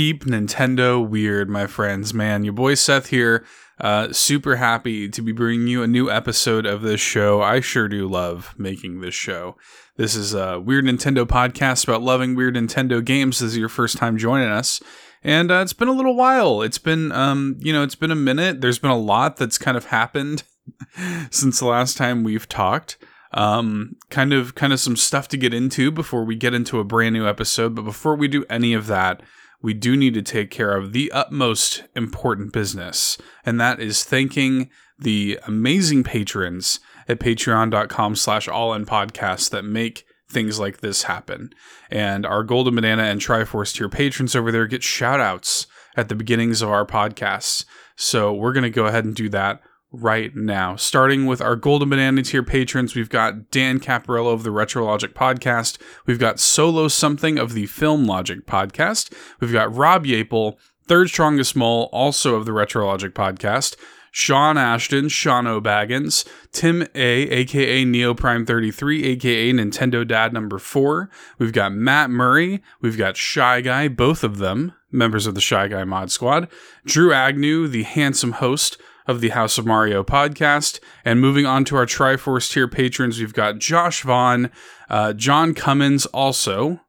Keep Nintendo weird, my friends. Man, your boy Seth here. Uh, super happy to be bringing you a new episode of this show. I sure do love making this show. This is a Weird Nintendo podcast about loving weird Nintendo games. This is your first time joining us. And uh, it's been a little while. It's been, um, you know, it's been a minute. There's been a lot that's kind of happened since the last time we've talked um, kind of kind of some stuff to get into before we get into a brand new episode. But before we do any of that, we do need to take care of the utmost important business, and that is thanking the amazing patrons at patreon.com slash all in podcast that make things like this happen. And our Golden Banana and Triforce tier patrons over there get shout outs at the beginnings of our podcasts. So we're going to go ahead and do that right now. Starting with our Golden Banana tier patrons, we've got Dan Caparello of the Retro Logic podcast. We've got Solo Something of the Film Logic podcast. We've got Rob Yapel, third strongest mole, also of the Retro Logic podcast. Sean Ashton, Sean O'Baggins, Tim A, aka Neo Prime 33, aka Nintendo Dad number 4. We've got Matt Murray, we've got Shy Guy, both of them members of the Shy Guy Mod Squad. Drew Agnew, the handsome host of the House of Mario podcast. And moving on to our Triforce tier patrons, we've got Josh Vaughn, uh, John Cummins, also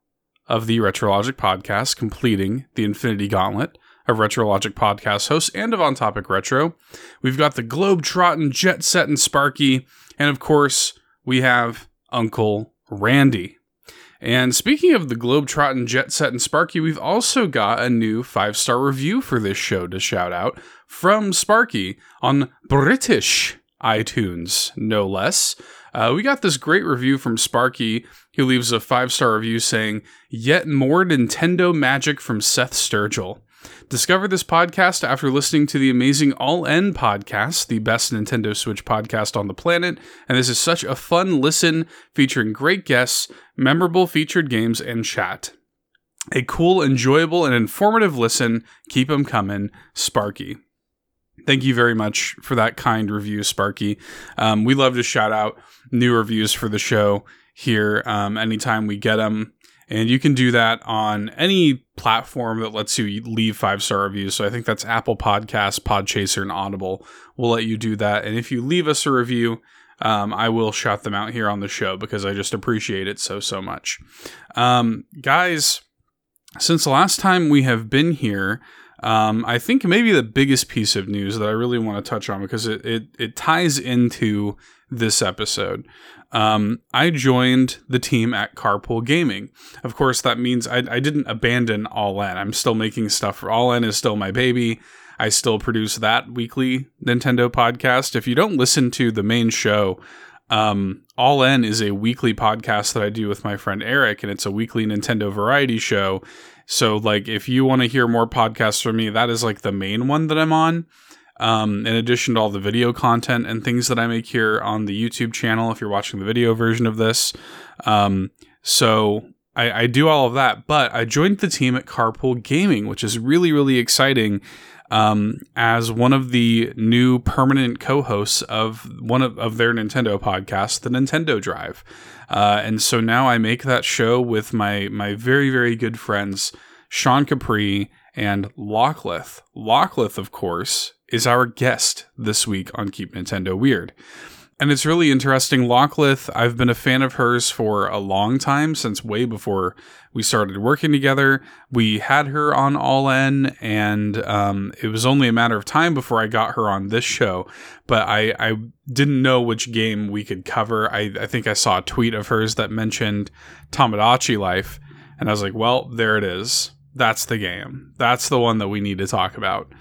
of the Retrologic podcast, completing the Infinity Gauntlet of Retrologic podcast hosts and of On Topic Retro. We've got the Globetrotting, Jet Set, and Sparky. And of course, we have Uncle Randy. And speaking of the Globetrotting, Jet Set, and Sparky, we've also got a new five star review for this show to shout out from Sparky on British iTunes, no less. Uh, we got this great review from Sparky, who leaves a five star review saying, Yet more Nintendo magic from Seth Sturgill. Discover this podcast after listening to the amazing All N podcast, the best Nintendo Switch podcast on the planet. And this is such a fun listen featuring great guests, memorable featured games, and chat. A cool, enjoyable, and informative listen. Keep them coming, Sparky. Thank you very much for that kind review, Sparky. Um, we love to shout out new reviews for the show here um, anytime we get them. And you can do that on any platform that lets you leave five star reviews. So I think that's Apple Podcasts, Podchaser, and Audible will let you do that. And if you leave us a review, um, I will shout them out here on the show because I just appreciate it so, so much. Um, guys, since the last time we have been here, um, I think maybe the biggest piece of news that I really want to touch on because it, it, it ties into this episode. Um, I joined the team at Carpool Gaming. Of course, that means I, I didn't abandon All In. I'm still making stuff for All In is still my baby. I still produce that weekly Nintendo podcast. If you don't listen to the main show, um, All In is a weekly podcast that I do with my friend Eric, and it's a weekly Nintendo variety show. So, like, if you want to hear more podcasts from me, that is like the main one that I'm on. Um, in addition to all the video content and things that I make here on the YouTube channel, if you're watching the video version of this. Um, so I, I, do all of that, but I joined the team at Carpool Gaming, which is really, really exciting. Um, as one of the new permanent co-hosts of one of, of their Nintendo podcast, the Nintendo Drive, uh, and so now I make that show with my my very very good friends Sean Capri and Lockleth. Lockleth, of course, is our guest this week on Keep Nintendo Weird. And it's really interesting. Lockleth, I've been a fan of hers for a long time, since way before we started working together. We had her on All In, and um, it was only a matter of time before I got her on this show. But I, I didn't know which game we could cover. I, I think I saw a tweet of hers that mentioned Tomodachi Life, and I was like, well, there it is. That's the game. That's the one that we need to talk about.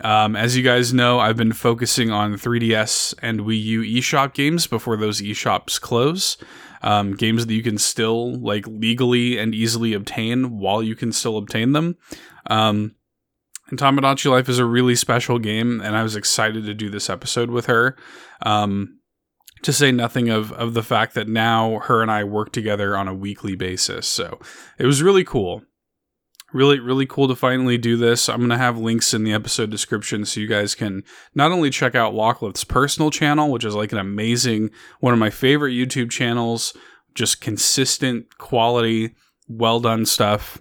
Um, as you guys know, I've been focusing on 3DS and Wii U eShop games before those eShops close. Um, games that you can still like legally and easily obtain while you can still obtain them. Um, and Tomodachi Life is a really special game, and I was excited to do this episode with her. Um, to say nothing of of the fact that now her and I work together on a weekly basis. So it was really cool really really cool to finally do this i'm going to have links in the episode description so you guys can not only check out Lockleth's personal channel which is like an amazing one of my favorite youtube channels just consistent quality well done stuff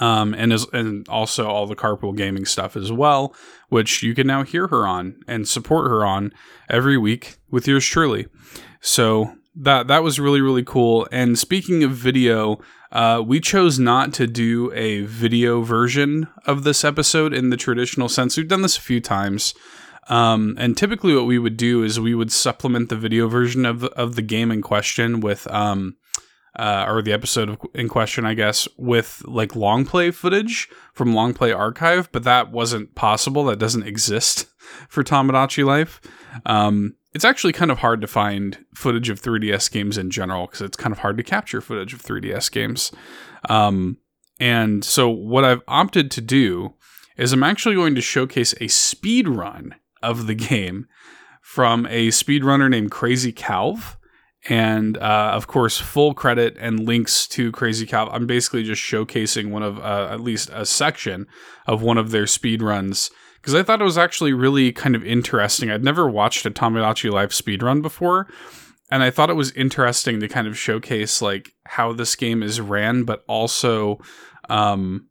um, and as, and also all the carpool gaming stuff as well, which you can now hear her on and support her on every week with yours truly. So that that was really really cool. And speaking of video, uh, we chose not to do a video version of this episode in the traditional sense. We've done this a few times. Um, and typically, what we would do is we would supplement the video version of of the game in question with um, uh, or the episode of, in question, I guess, with like long play footage from Long Play Archive, but that wasn't possible. That doesn't exist for Tomodachi Life. Um, it's actually kind of hard to find footage of 3DS games in general because it's kind of hard to capture footage of 3DS games. Um, and so, what I've opted to do is I'm actually going to showcase a speed run of the game from a speedrunner named Crazy Calv and uh, of course full credit and links to crazy Calv. i'm basically just showcasing one of uh, at least a section of one of their speed runs because i thought it was actually really kind of interesting i'd never watched a tomodachi life speed run before and i thought it was interesting to kind of showcase like how this game is ran but also um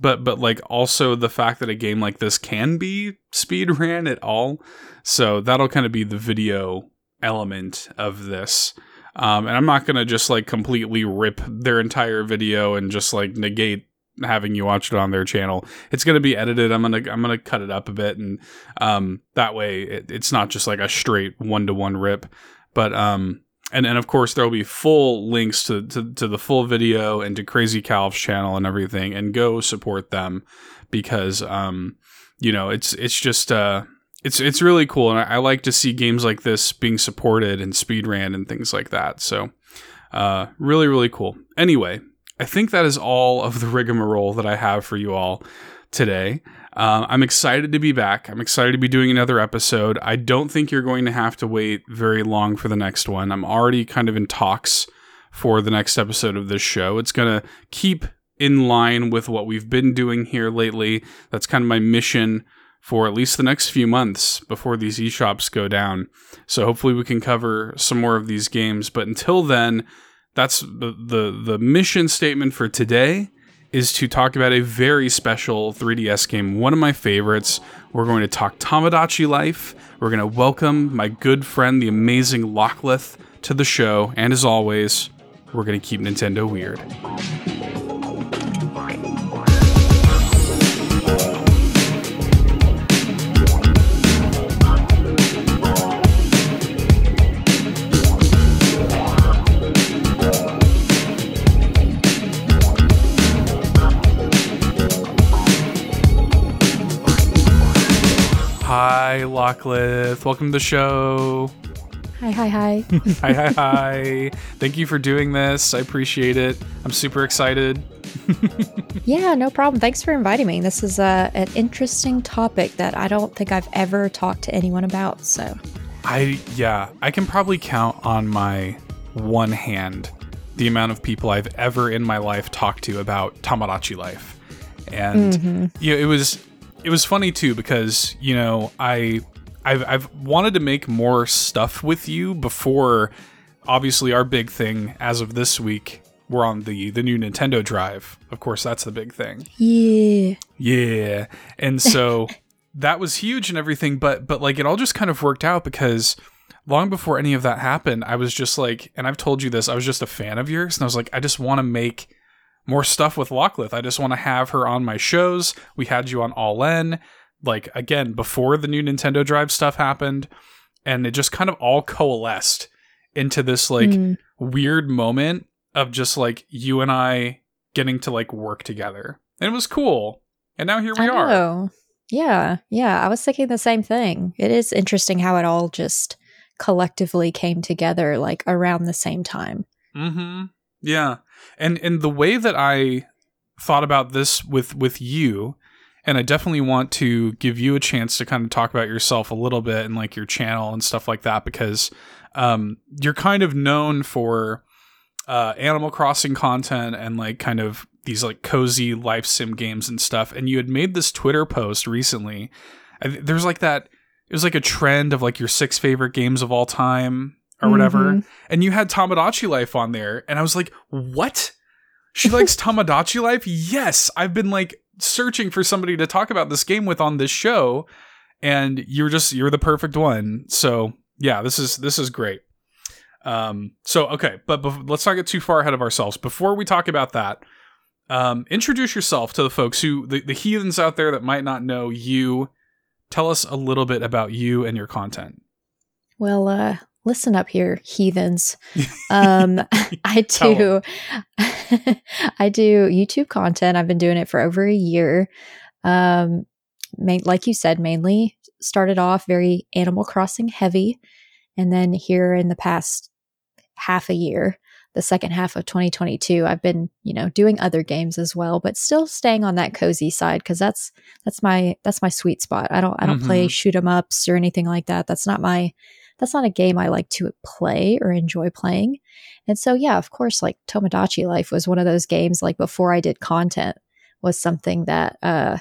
but but like also the fact that a game like this can be speed ran at all so that'll kind of be the video element of this. Um, and I'm not gonna just like completely rip their entire video and just like negate having you watch it on their channel. It's gonna be edited. I'm gonna I'm gonna cut it up a bit, and um, that way it, it's not just like a straight one to one rip. But um, and and of course there will be full links to, to to the full video and to Crazy Calv's channel and everything. And go support them because um, you know it's it's just uh it's it's really cool, and I, I, like to see games like this being supported and speed ran and things like that. So, uh, really, really cool. Anyway, I think that is all of the rigmarole that I have for you all today. Uh, I'm excited to be back. I'm excited to be doing another episode. I don't think you're going to have to wait very long for the next one. I'm already kind of in talks for the next episode of this show. It's going to keep in line with what we've been doing here lately. That's kind of my mission for at least the next few months before these eShops go down. So hopefully we can cover some more of these games. But until then, that's the, the, the mission statement for today is to talk about a very special 3DS game, one of my favorites. We're going to talk Tomodachi Life. We're going to welcome my good friend, the amazing Lockleth, to the show. And as always, we're going to keep Nintendo weird. Hi, Lockleth. Welcome to the show. Hi, hi, hi. hi, hi, hi. Thank you for doing this. I appreciate it. I'm super excited. yeah, no problem. Thanks for inviting me. This is uh, an interesting topic that I don't think I've ever talked to anyone about. So, I, yeah, I can probably count on my one hand the amount of people I've ever in my life talked to about Tomodachi life. And mm-hmm. you know, it was it was funny too because you know I I've, I've wanted to make more stuff with you before obviously our big thing as of this week we're on the the new Nintendo Drive. Of course, that's the big thing. Yeah. Yeah. And so that was huge and everything, but but like it all just kind of worked out because long before any of that happened, I was just like, and I've told you this, I was just a fan of yours, and I was like, I just want to make more stuff with Lockleth. I just want to have her on my shows. We had you on All In, like again before the new Nintendo Drive stuff happened, and it just kind of all coalesced into this like mm. weird moment of just like you and I getting to like work together. And it was cool. And now here we are. Yeah, yeah. I was thinking the same thing. It is interesting how it all just collectively came together like around the same time. Mm-hmm. Yeah. And and the way that I thought about this with with you and I definitely want to give you a chance to kind of talk about yourself a little bit and like your channel and stuff like that because um, you're kind of known for uh, Animal Crossing content and like kind of these like cozy life sim games and stuff. And you had made this Twitter post recently. There's like that. It was like a trend of like your six favorite games of all time or whatever. Mm-hmm. And you had Tomodachi Life on there, and I was like, what? She likes Tomodachi Life? Yes. I've been like searching for somebody to talk about this game with on this show and you're just you're the perfect one. So, yeah, this is this is great. Um so okay, but bef- let's not get too far ahead of ourselves. Before we talk about that, um introduce yourself to the folks who the, the heathens out there that might not know you. Tell us a little bit about you and your content. Well, uh, listen up here, heathens. Um, I do, I do YouTube content. I've been doing it for over a year. Um, ma- like you said, mainly started off very Animal Crossing heavy, and then here in the past half a year, the second half of 2022 i've been you know doing other games as well but still staying on that cozy side because that's that's my that's my sweet spot i don't i don't play Mhm. shoot 'em ups or anything like that that's not my that's not a game i like to play or enjoy playing and so yeah of course like tomodachi life was one of those games like before i did content was something that uh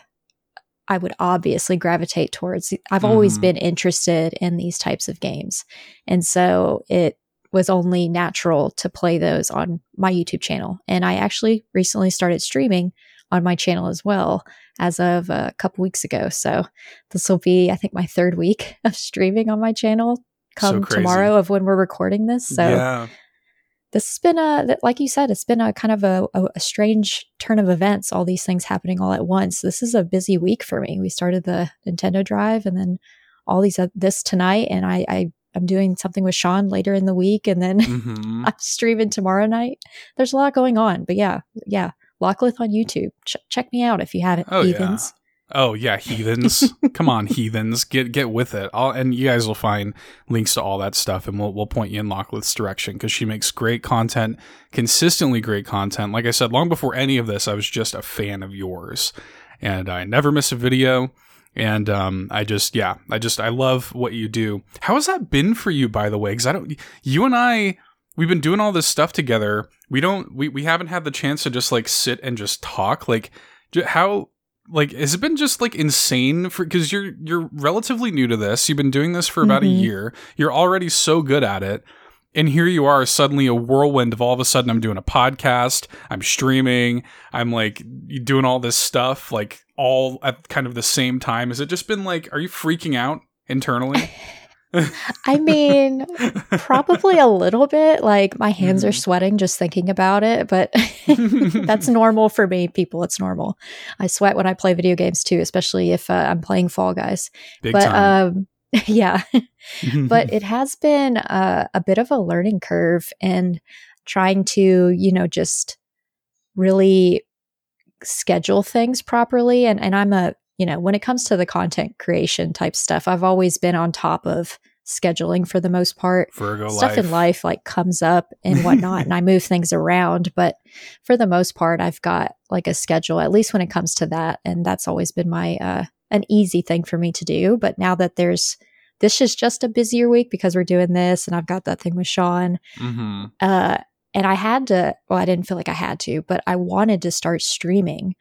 I would obviously gravitate towards. I've always Mhm. been interested in these types of games. And so it was only natural to play those on my YouTube channel. And I actually recently started streaming on my channel as well as of a couple weeks ago. So this will be, I think, my third week of streaming on my channel come crazy. tomorrow of when we're recording this. So yeah. this has been a that- like you said it's been a kind of a, a, a strange turn of events all these things happening all at once this is a busy week for me we started the nintendo drive and then all these uh, this tonight and i, I i'm doing something with sean later in the week and then hmm i'm streaming tomorrow night there's a lot going on but yeah yeah locklith on youtube Ch- check me out if you haven't Oh, yeah. Oh yeah, heathens! Come on, heathens, get get with it. I'll, and you guys will find links to all that stuff, and we'll we'll point you in Locklith's direction because she makes great content, consistently great content. Like I said, long before any of this, I was just a fan of yours, and I never miss a video. And um, I just yeah, I just I love what you do. How has that been for you, by the way? Because I don't, you and I, we've been doing all this stuff together. We don't, we we haven't had the chance to just like sit and just talk. Like, how like has it been just like insane for because you're you're relatively new to this. You've been doing this for about a Mhm. year. You're already so good at it. And here you are suddenly a whirlwind of all of a sudden i'm doing a podcast i'm streaming i'm like doing all this stuff like all at kind of the same time. Has it just been like are you freaking out internally i mean probably a little bit like my hands are Mhm. sweating just thinking about it but that's normal for me people it's normal. I sweat when i play video games too especially if uh, i'm playing fall guys. Big but time. um yeah. But it has been uh, a bit of a learning curve and trying to you know just really schedule things properly and and i'm a you know when it comes to the content creation type stuff i've always been on top of scheduling for the most part. Virgo stuff life in life. like comes up and whatnot and i move things around but for the most part i've got like a schedule at least when it comes to that and that's always been my uh an easy thing for me to do. But now that there's this is just a busier week because we're doing this and i've got that thing with sean hmm uh and i had to well i didn't feel like i had to but i wanted to start streaming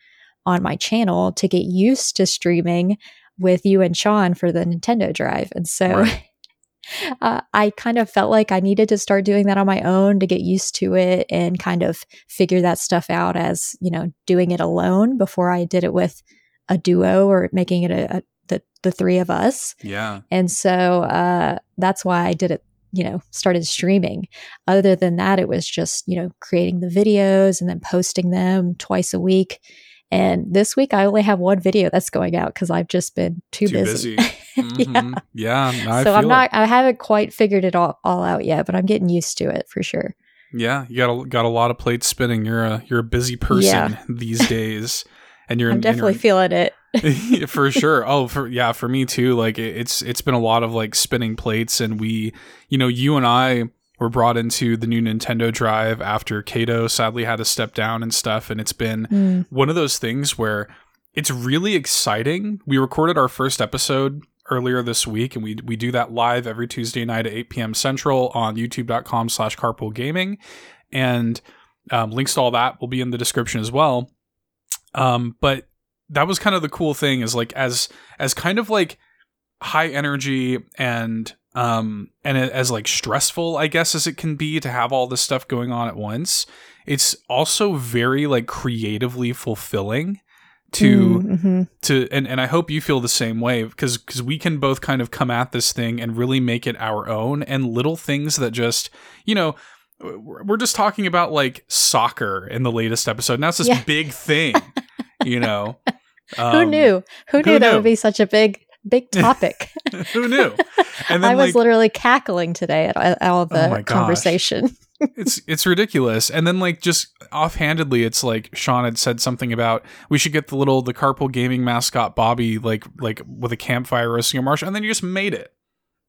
on my channel to get used to streaming with you and sean for the nintendo drive and so Right. uh, I kind of felt like I needed to start doing that on my own to get used to it and kind of figure that stuff out as, you know, doing it alone before I did it with a duo or making it a, a the, the three of us. yeah And so uh, that's why I did it, you know, started streaming. Other than that, it was just, you know, creating the videos and then posting them twice a week. And this week, I only have one video that's going out because I've just been too, Too busy. busy. Mhm. yeah, I so I'm not, it. I haven't quite figured it all, all out yet, but I'm getting used to it for sure. Yeah, you got a, got a lot of plates spinning. You're a you're a busy person Yeah. these days, and you're I'm and you're- definitely feeling it. for sure. Oh, for yeah, for me too. Like it, it's it's been a lot of like spinning plates, and we, you know, you and I were brought into the new Nintendo Drive after Kato sadly had to step down and stuff, and it's been Mm, one of those things where it's really exciting. We recorded our first episode earlier this week, and we we do that live every Tuesday night at 8 p.m. Central on YouTube.com slash Carpool Gaming, and um, links to all that will be in the description as well. Um, but that was kind of the cool thing is like as as kind of like high energy and um, and as like stressful, I guess, as it can be to have all this stuff going on at once, it's also very like creatively fulfilling to Mm-hmm. to and, and I hope you feel the same way because because we can both kind of come at this thing and really make it our own and little things that just you know we're just talking about like soccer in the latest episode now it's this Yeah. big thing you know who Um, knew? Who knew who that knew? would be such a big, big topic? who knew and then I was like literally cackling today at, all Oh the gosh. conversation. it's it's ridiculous. And then like just offhandedly, it's like Sean had said something about we should get the little the carpool gaming mascot Bobby like like with a campfire roasting a marshmallow, and then you just made it.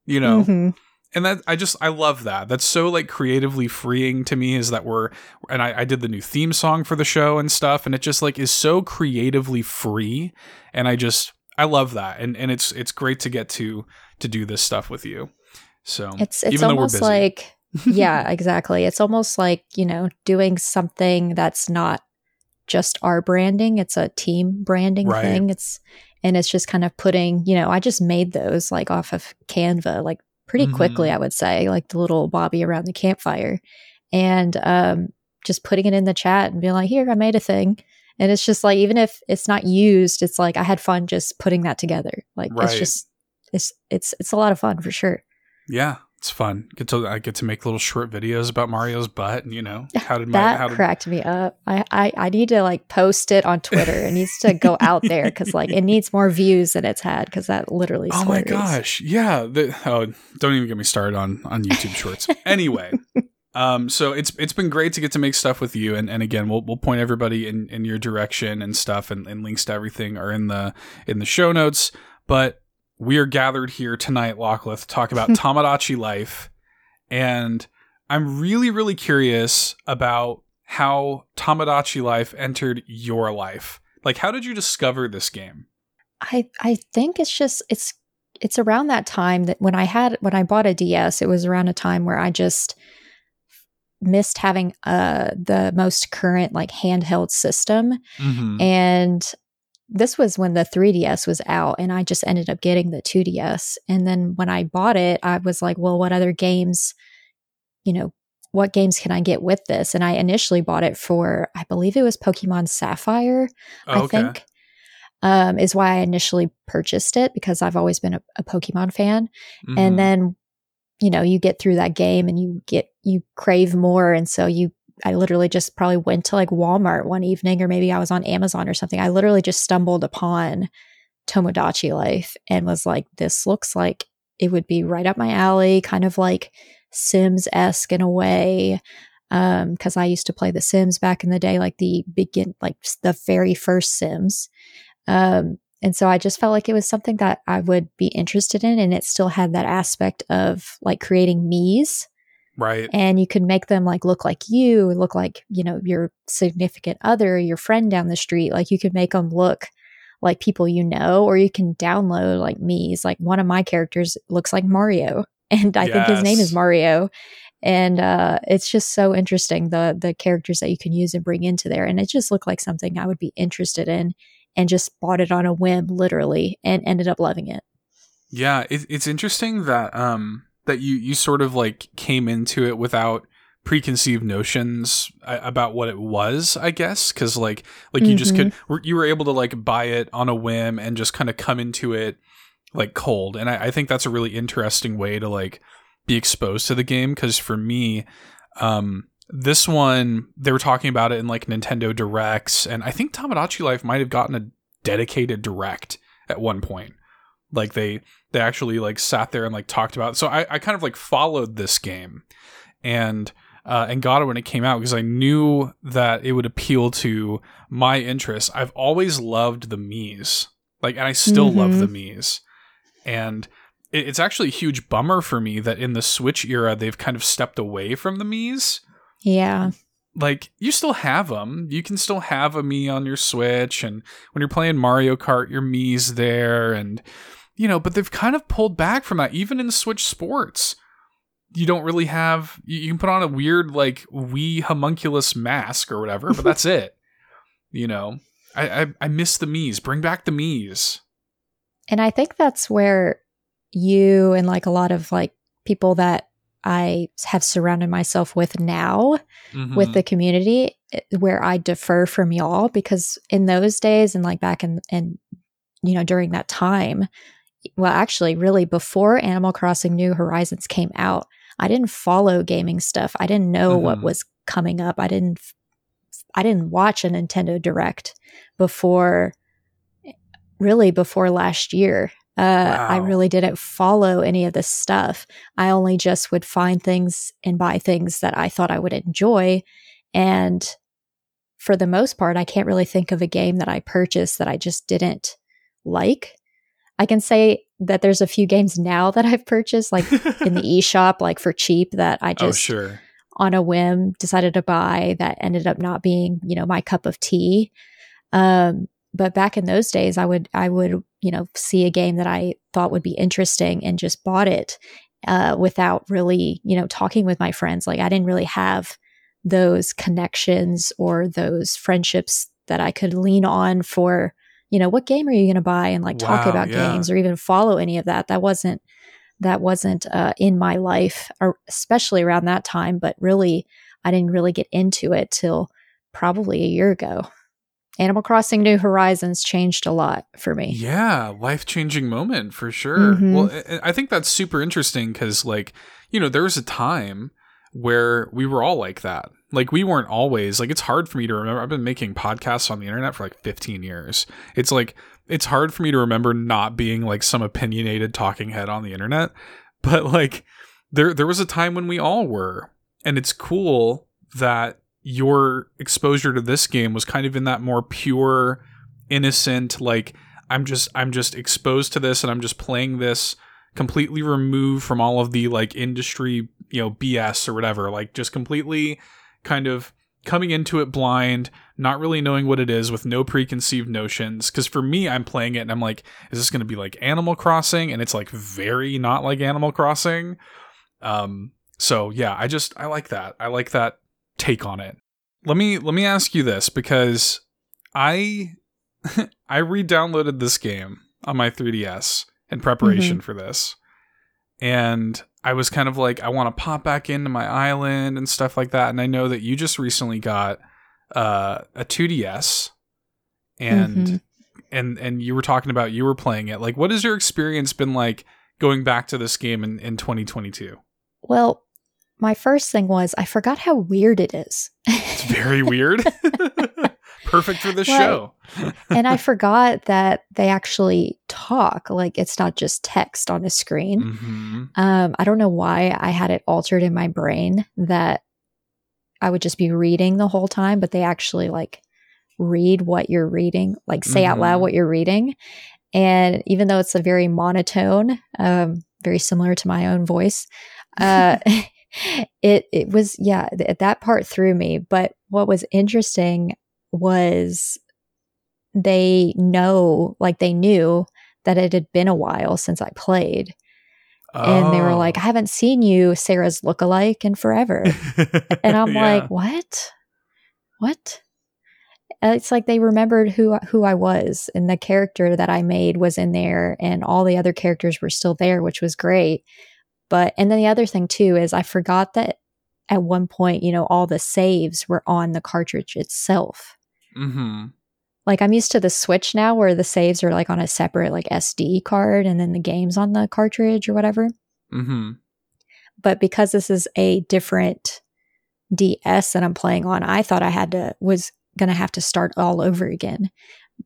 You know, Mhm. and that I just I love that. That's so like creatively freeing to me. Is that we're and I, I did the new theme song for the show and stuff, and it just like is so creatively free, and I just I love that, and and it's it's great to get to to do this stuff with you. So It's it's even though we're almost like yeah, exactly. It's almost like, you know, doing something that's not just our branding, it's a team branding Right. thing. It's and it's just kind of putting, you know, I just made those like off of Canva like pretty quickly, Mhm. I would say, like the little Bobby around the campfire. And um just putting it in the chat and being like, "Here, I made a thing." And it's just like even if it's not used, it's like I had fun just putting that together. Like Right. it's just it's it's it's a lot of fun for sure. Yeah, it's fun. Get to I get to make little short videos about Mario's butt. And, you know, how did my that how did cracked me up. I, I I need to like post it on Twitter. It needs to go out there because like it needs more views than it's had because that literally. Oh my gosh, yeah. The, oh, don't even get me started on on YouTube Shorts. anyway, um, so it's it's been great to get to make stuff with you, and, and again, we'll we'll point everybody in, in your direction and stuff, and, and links to everything are in the in the show notes. But we are gathered here tonight, Lockleth, to talk about Tomodachi life, and I'm really really curious about how Tomodachi life entered your life. Like, how did you discover this game? I I think it's just it's it's around that time that when I had when I bought a DS, it was around a time where I just missed having uh the most current like handheld system Mm-hmm. and this was when the 3DS was out and I just ended up getting the 2DS and then when I bought it I was like well what other games you know what games can I get with this and I initially bought it for I believe it was Pokemon Sapphire I okay. think um is why I initially purchased it because I've always been a, a Pokemon fan Mhm. and then you know you get through that game and you get you crave more. And so you i literally just probably went to like walmart one evening or maybe i was on amazon or something. I literally just stumbled upon tomodachi life and was like this looks like it would be right up my alley kind of like sims-esque in a way um because i used to play the sims back in the day like the begin like the very first sims. Um and so I just felt like it was something that I would be interested in. And it still had that aspect of like creating Mii's right. and you could make them like look like you, look like, you know, your significant other, your friend down the street. Like you could make them look like people you know, or you can download like Mii's. Like one of my characters looks like Mario. And I think his name is Mario. And uh, it's just so interesting the the characters that you can use and bring into there. And it just looked like something I would be interested in and just bought it on a whim, literally, and ended up loving it. Yeah, it, it's interesting that um that you you sort of like came into it without preconceived notions about what it was, I guess, because like like you just could you were able to like buy it on a whim and just kind of come into it like cold, and I, I think that's a really interesting way to like be exposed to the game because for me, um. This one, they were talking about it in like Nintendo Directs, and I think Tomodachi Life might have gotten a dedicated direct at one point. Like they they actually like sat there and like talked about it. So I, I kind of like followed this game and uh, and got it when it came out because I knew that it would appeal to my interests. I've always loved the Mii's. Like and I still love Mhm. the Mii's. And it, it's actually a huge bummer for me that in the Switch era they've kind of stepped away from the Mii's Yeah. like you still have them. You can still have a Mii on your Switch, and when you're playing Mario Kart, your Mii's there, and you know. But they've kind of pulled back from that. Even in Switch Sports, you don't really have. You, can put on a weird like Wii homunculus mask or whatever, but that's it. You know, I, I I miss the Mii's. Bring back the Mii's. And I think that's where you and like a lot of like people that I have surrounded myself with now Mhm. with the community eh, where I defer from y'all because in those days and like back in and you know during that time well actually really before Animal Crossing New Horizons came out I didn't follow gaming stuff I didn't know what Mhm. was coming up I didn't I didn't watch a Nintendo Direct before really before last year uh, I really didn't follow any of this stuff. I only just would find things and buy things that I thought I would enjoy. And for the most part, I can't really think of a game that I purchased that I just didn't like. I can say that there's a few games now that I've purchased, like in the eShop, like for cheap, that I oh just sure. on a whim decided to buy that ended up not being you know my cup of tea um but back in those days i would i would you know see a game that i thought would be interesting and just bought it uh without really you know talking with my friends like i didn't really have those connections or those friendships that i could lean on for you know what game are you going to buy and like talk about yeah. games or even follow any of that that wasn't that wasn't uh, in my life, or especially around that time. But really, I didn't really get into it till probably a year ago. Animal Crossing New Horizons changed a lot for me. Yeah, life changing moment for sure. Mhm. Well, I- I think that's super interesting because, like, you know, there was a time where we were all like that. Like, we weren't always, like, it's hard for me to remember. I've been making podcasts on the internet for like 15 years. It's like, it's hard for me to remember not being like some opinionated talking head on the internet. But, like, there, there was a time when we all were. And it's cool that your exposure to this game was kind of in that more pure, innocent, like, I'm just I'm just exposed to this and I'm just playing this completely removed from all of the like industry, you know, BS or whatever, like just completely kind of coming into it blind, not really knowing what it is with no preconceived notions cuz for me I'm playing it and I'm like is this going to be like Animal Crossing and it's like very not like Animal Crossing. Um so yeah, I just I like that. I like that take on it. Let me let me ask you this because I I re-downloaded this game on my 3DS in preparation for this. And I was kind of like, I want to pop back into my island and stuff like that. And I know that you just recently got uh, a 2DS and Mhm. and and you were talking about you were playing it. Like what has your experience been like going back to this game in, in 2022? Well, my first thing was I forgot how weird it is. It's very weird. Perfect for this Right. show. and I forgot that they actually talk. Like it's not just text on a screen. hmm Um, I don't know why I had it altered in my brain that I would just be reading the whole time, but they actually like read what you're reading, like say out loud Mhm. what you're reading. And even though it's a very monotone, um, very similar to my own voice, uh, it it was yeah th- that part threw me. But what was interesting was they know, like they knew that it had been a while since I played and they were Oh. like, I haven't seen you, Sarah's lookalike, in forever. And I'm Yeah. like, what? What? Uh, It's like they remembered who who I was, and the character that I made was in there, and all the other characters were still there, which was great. But and then the other thing too is I forgot that at one point, you know, all the saves were on the cartridge itself. hmm Like I'm used to the Switch now, where the saves are like on a separate like SD card, and then the games on the cartridge or whatever. hmm but because this is a different DS that I'm playing on, I thought I had to was gonna have to start all over again.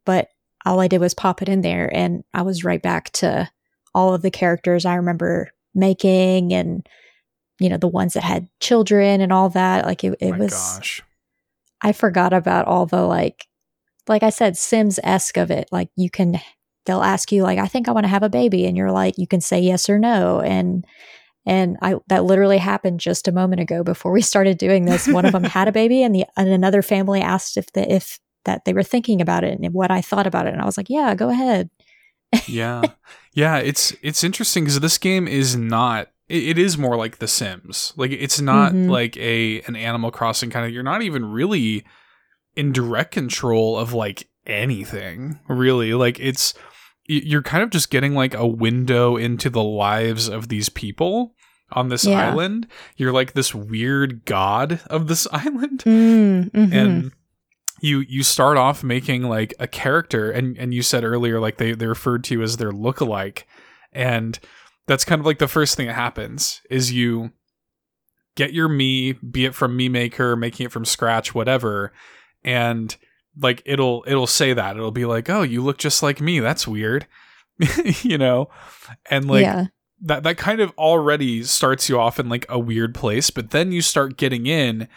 But all I did was pop it in there and I was right back to all of the characters I remember making and you know, the ones that had children and all that. Like it, it My was gosh. I forgot about all the like like I said, Sims esque of it. Like you can they'll ask you like, I think I want to have a baby, and you're like, you can say yes or no. And and I that literally happened just a moment ago before we started doing this. One of them had a baby and the and another family asked if the if that they were thinking about it and what I thought about it. And I was like, Yeah, go ahead. Yeah yeah it's it's interesting because this game is not it, it is more like the sims like it's not Mhm. like a an animal crossing kind of you're not even really in direct control of like anything really like it's you're kind of just getting like a window into the lives of these people on this Yeah. island. You're like this weird god of this island. Mm, mhm. And you you start off making like a character and and you said earlier like they they referred to you as their lookalike. And that's kind of like the first thing that happens is you get your Mii, be it from Mii Maker, making it from scratch, whatever, and like it'll it'll say that. It'll be like, "Oh, you look just like me. That's weird." you know? And like yeah. that that kind of already starts you off in like a weird place, but then you start getting in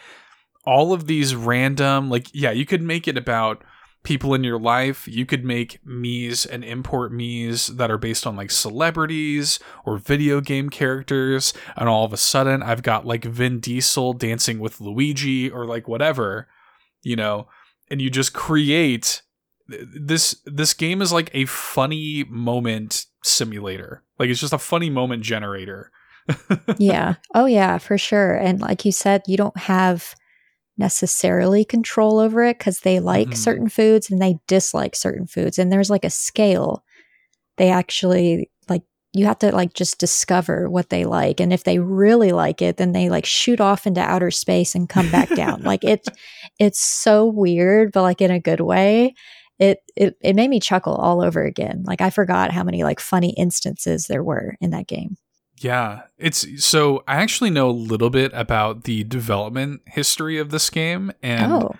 all of these random like yeah, you could make it about people in your life. You could make Mii's and import Mii's that are based on like celebrities or video game characters, and all of a sudden I've got like Vin Diesel dancing with Luigi or like whatever, you know, and you just create this this game is like a funny moment simulator. Like it's just a funny moment generator. yeah. Oh, yeah, for sure. And like you said, you don't have necessarily control over it because they like Mhm. certain foods and they dislike certain foods. And there's like a scale. They actually like, you have to like just discover what they like. And if they really like it, then they like shoot off into outer space and come back down. Like it, it's so weird, but like in a good way. It, it it made me chuckle all over again. Like I forgot how many like funny instances there were in that game. Yeah, it's so I actually know a little bit about the development history of this game and oh,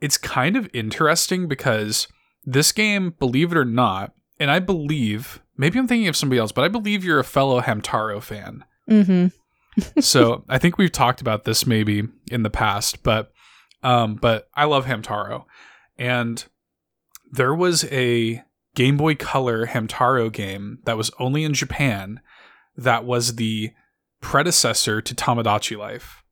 it's kind of interesting because this game, believe it or not, and I believe maybe I'm thinking of somebody else, but I believe you're a fellow Hamtaro fan. mm-hmm. so I think we've talked about this maybe in the past, but um, but I love Hamtaro, and there was a Game Boy Color Hamtaro game that was only in Japan that was the predecessor to Tomodachi Life.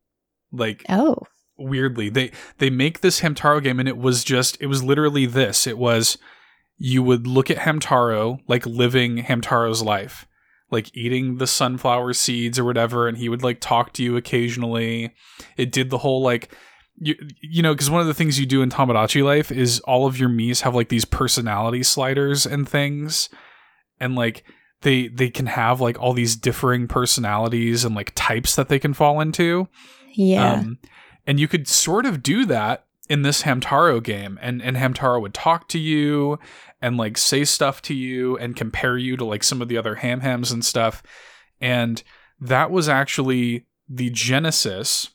Like Oh, weirdly, they they make this Hamtaro game, and it was just it was literally this. It was you would look at Hamtaro like living Hamtaro's life, like eating the sunflower seeds or whatever, and he would like talk to you occasionally. It did the whole like you you know because one of the things you do in Tomodachi life is all of your Mii's have like these personality sliders and things, and like they they can have like all these differing personalities and like types that they can fall into. yeah. Um, and you could sort of do that in this Hamtaro game, and and Hamtaro would talk to you and like say stuff to you and compare you to like some of the other Ham Hams and stuff, and that was actually the genesis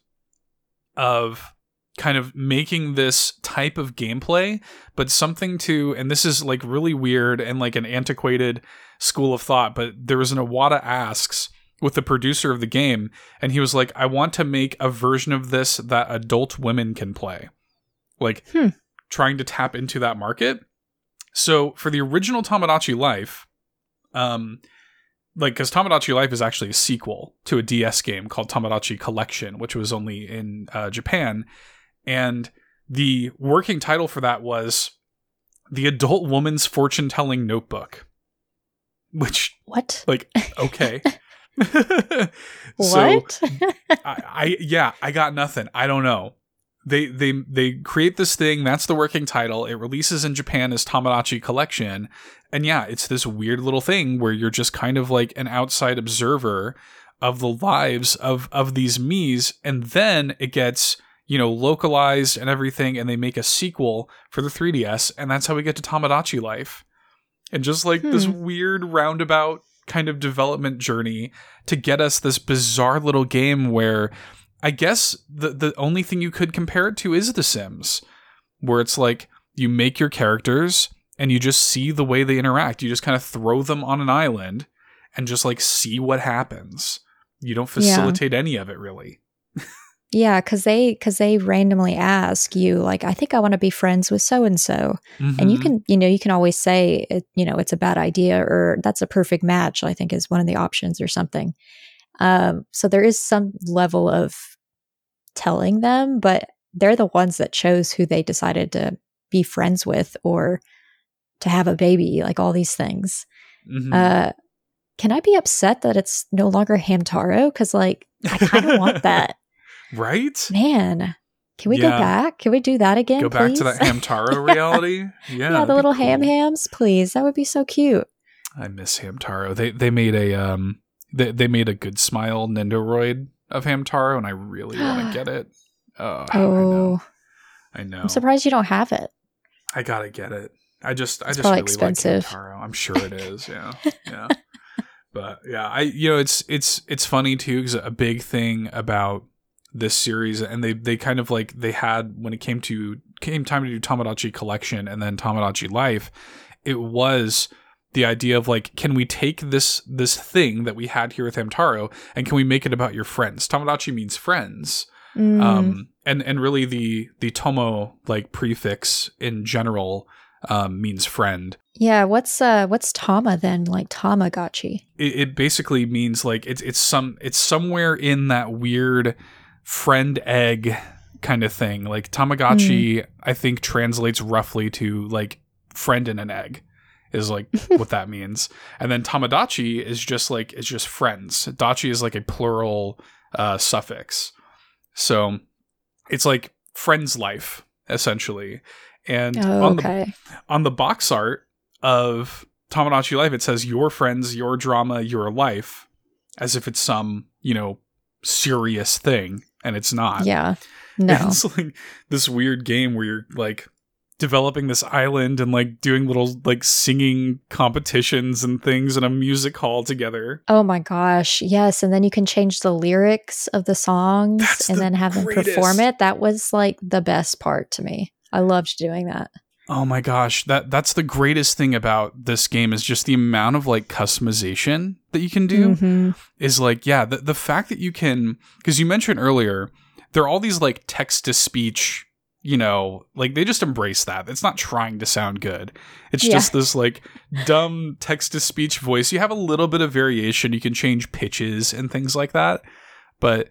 of kind of making this type of gameplay, but something to, and this is like really weird and like an antiquated school of thought, but there was an Iwata asks with the producer of the game, and he was like, I want to make a version of this that adult women can play. Like Hmm. trying to tap into that market. So for the original Tomodachi Life, um, like because Tomodachi Life is actually a sequel to a DS game called Tomodachi Collection, which was only in uh, Japan, and the working title for that was the Adult Woman's Fortune Telling Notebook, which what? like okay. so what? I, I yeah, I got nothing. I don't know. They they they create this thing. That's the working title. It releases in Japan as Tomodachi Collection, and yeah, it's this weird little thing where you're just kind of like an outside observer of the lives of of these Mii's, and then it gets you know localized and everything, and they make a sequel for the 3DS, and that's how we get to Tomodachi Life, and just like this Hmm. weird roundabout kind of development journey to get us this bizarre little game where I guess the the only thing you could compare it to is The Sims, where it's like you make your characters and you just see the way they interact. You just kind of throw them on an island and just like see what happens. You don't Yeah. facilitate any of it really. Yeah, because they because they randomly ask you like, I think I want to be friends with so and so, and you Mhm. can you know you can always say it, you know it's a bad idea or that's a perfect match. I think is one of the options or something. Um, so there is some level of telling them, but they're the ones that chose who they decided to be friends with or to have a baby, like all these things. Mhm. Uh, can I be upset that it's no longer Hamtaro? Because like I kind of want that. Right? Man, can we go back? Can we do that again? Go back to that? Hamtaro reality. Yeah, yeah, the little ham hams, please. That would be so cute. I miss Hamtaro. They they made a um they, they made a good smile Nendoroid of Hamtaro, and I really want to get it. Oh, I know. Oh, I know. I'm surprised you don't have it. I gotta get it. I just, I just really expensive. like Hamtaro. I'm sure it is. Yeah, yeah. But yeah, I, you know, it's it's it's funny too because a big thing about this series, and they they kind of like they had when it came to came time to do Tomodachi Collection and then Tomodachi Life, it was the idea of like, can we take this this thing that we had here with Hamtaro and can we make it about your friends? Tomodachi means friends Mm, um and and really the the tomo like prefix in general um means friend yeah, what's uh what's Tama then? Like Tamagotchi. it, it basically means like it's it's some it's somewhere in that weird friend egg kind of thing. Like tamagotchi i think translates roughly to like friend in an egg is like what that means. And then tomodachi is just like it's just friends. Dachi is like a plural uh suffix. So it's like friends life essentially. And Oh, on the on the box art of Tomodachi Life, it says your friends, your drama, your life, as if it's some, you know, serious thing, and it's not. Yeah. No. It's like this weird game where you're like developing this island and like doing little like singing competitions and things in a music hall together. Oh my gosh. Yes. And then you can change the lyrics of the songs That's and the then have them perform it. That was like the best part to me. I loved doing that. Oh my gosh, that that's the greatest thing about this game is just the amount of like customization that you can do. Mhm. is like yeah the, the fact that you can because you mentioned earlier there are all these like text to speech you know like they just embrace that it's not trying to sound good it's Yeah. just this like dumb text to speech voice you have a little bit of variation you can change pitches and things like that but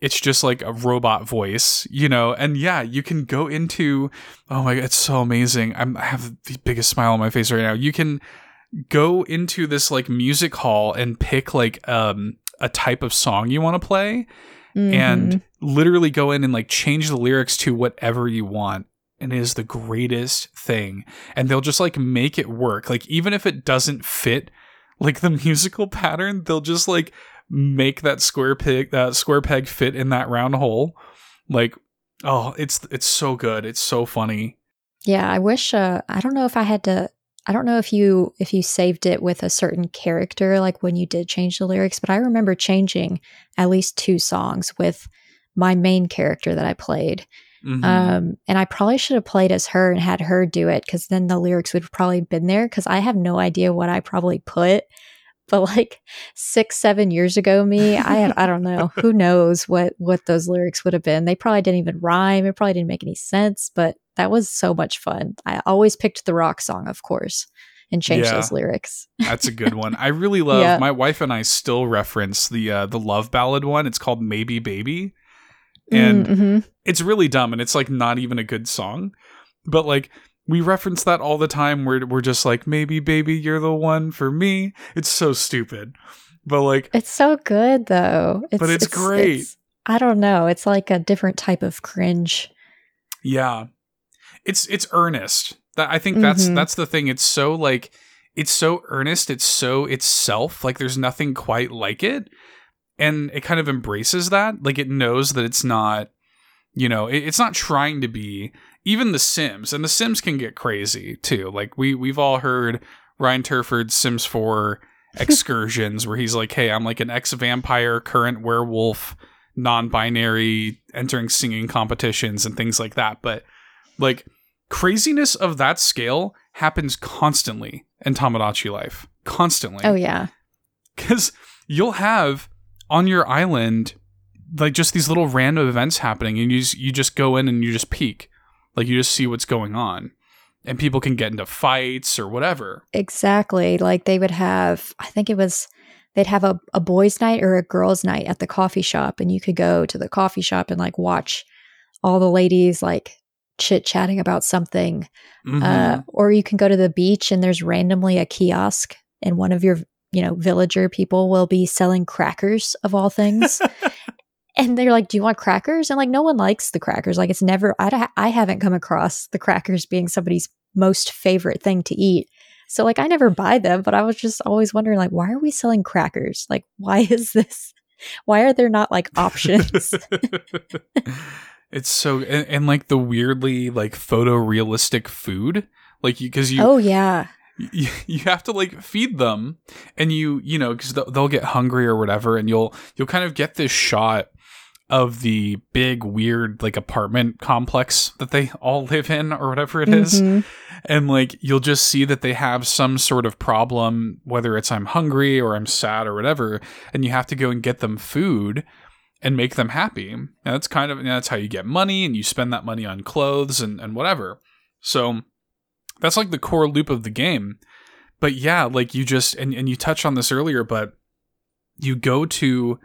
it's just like a robot voice, you know, and yeah, you can go into, oh my God, it's so amazing. I'm, I have the biggest smile on my face right now. You can go into this like music hall and pick like um a type of song you want to play Mhm. and literally go in and like change the lyrics to whatever you want and it is the greatest thing and they'll just like make it work like even if it doesn't fit like the musical pattern they'll just like make that square peg that square peg fit in that round hole like oh it's it's so good it's so funny Yeah, I wish uh I don't know if I had to I don't know if you if you saved it with a certain character like when you did change the lyrics, but I remember changing at least two songs with my main character that I played. Mhm. Um and I probably should have played as her and had her do it cuz then the lyrics would have probably been there cuz I have no idea what I probably put. But like 6 7 years ago me, I had I don't know. Who knows what what those lyrics would have been. They probably didn't even rhyme. It probably didn't make any sense, but that was so much fun. I always picked the rock song, of course, and changed Yeah. those lyrics. That's a good one. I really love. Yeah. My wife and I still reference the uh, the love ballad one. It's called "Maybe Baby," and Mhm. it's really dumb, and it's like not even a good song. But like we reference that all the time. We're we're just like, "Maybe baby, you're the one for me." It's so stupid, but like, it's so good though. It's, But it's great. I don't know. It's like a different type of cringe. yeah, it's it's earnest. That I think that's Mhm. that's the thing. It's so like it's so earnest. It's so itself. Like there's nothing quite like it, and it kind of embraces that. Like it knows that it's not, you know, it, it's not trying to be. Even The Sims and The Sims can get crazy too. Like we we've all heard Ryan Turford's Sims Four excursions where he's like, "Hey, I'm like an ex vampire, current werewolf." non-binary entering singing competitions and things like that but like craziness of that scale happens constantly in Tomodachi life constantly Oh yeah. because you'll have on your island like just these little random events happening and you just, you just go in and you just peek like you just see what's going on and people can get into fights or whatever Exactly. Like they would have, I think it was, they'd have a, a boys' night or a girls' night at the coffee shop, and you could go to the coffee shop and like watch all the ladies like chit chatting about something. Mhm. Uh, or you can go to the beach and there's randomly a kiosk, and one of your, you know, villager people will be selling crackers of all things. and they're like, "Do you want crackers?" And like, no one likes the crackers. Like, it's never. I, I haven't come across the crackers being somebody's most favorite thing to eat. So like I never buy them, but I was just always wondering like why are we selling crackers? Like why is this why are there not like options? it's so and, and, like the weirdly like photorealistic food like you because you oh yeah you, you have to like feed them and you you know because they'll, they'll get hungry or whatever and you'll you'll kind of get this shot of the big weird like apartment complex that they all live in or whatever it is. Mm-hmm. and like you'll just see that they have some sort of problem whether it's I'm hungry or I'm sad or whatever and you have to go and get them food and make them happy and that's kind of that's how you get money and you spend that money on clothes and, and whatever so that's like the core loop of the game but yeah like you just and, and you touched on this earlier but you go to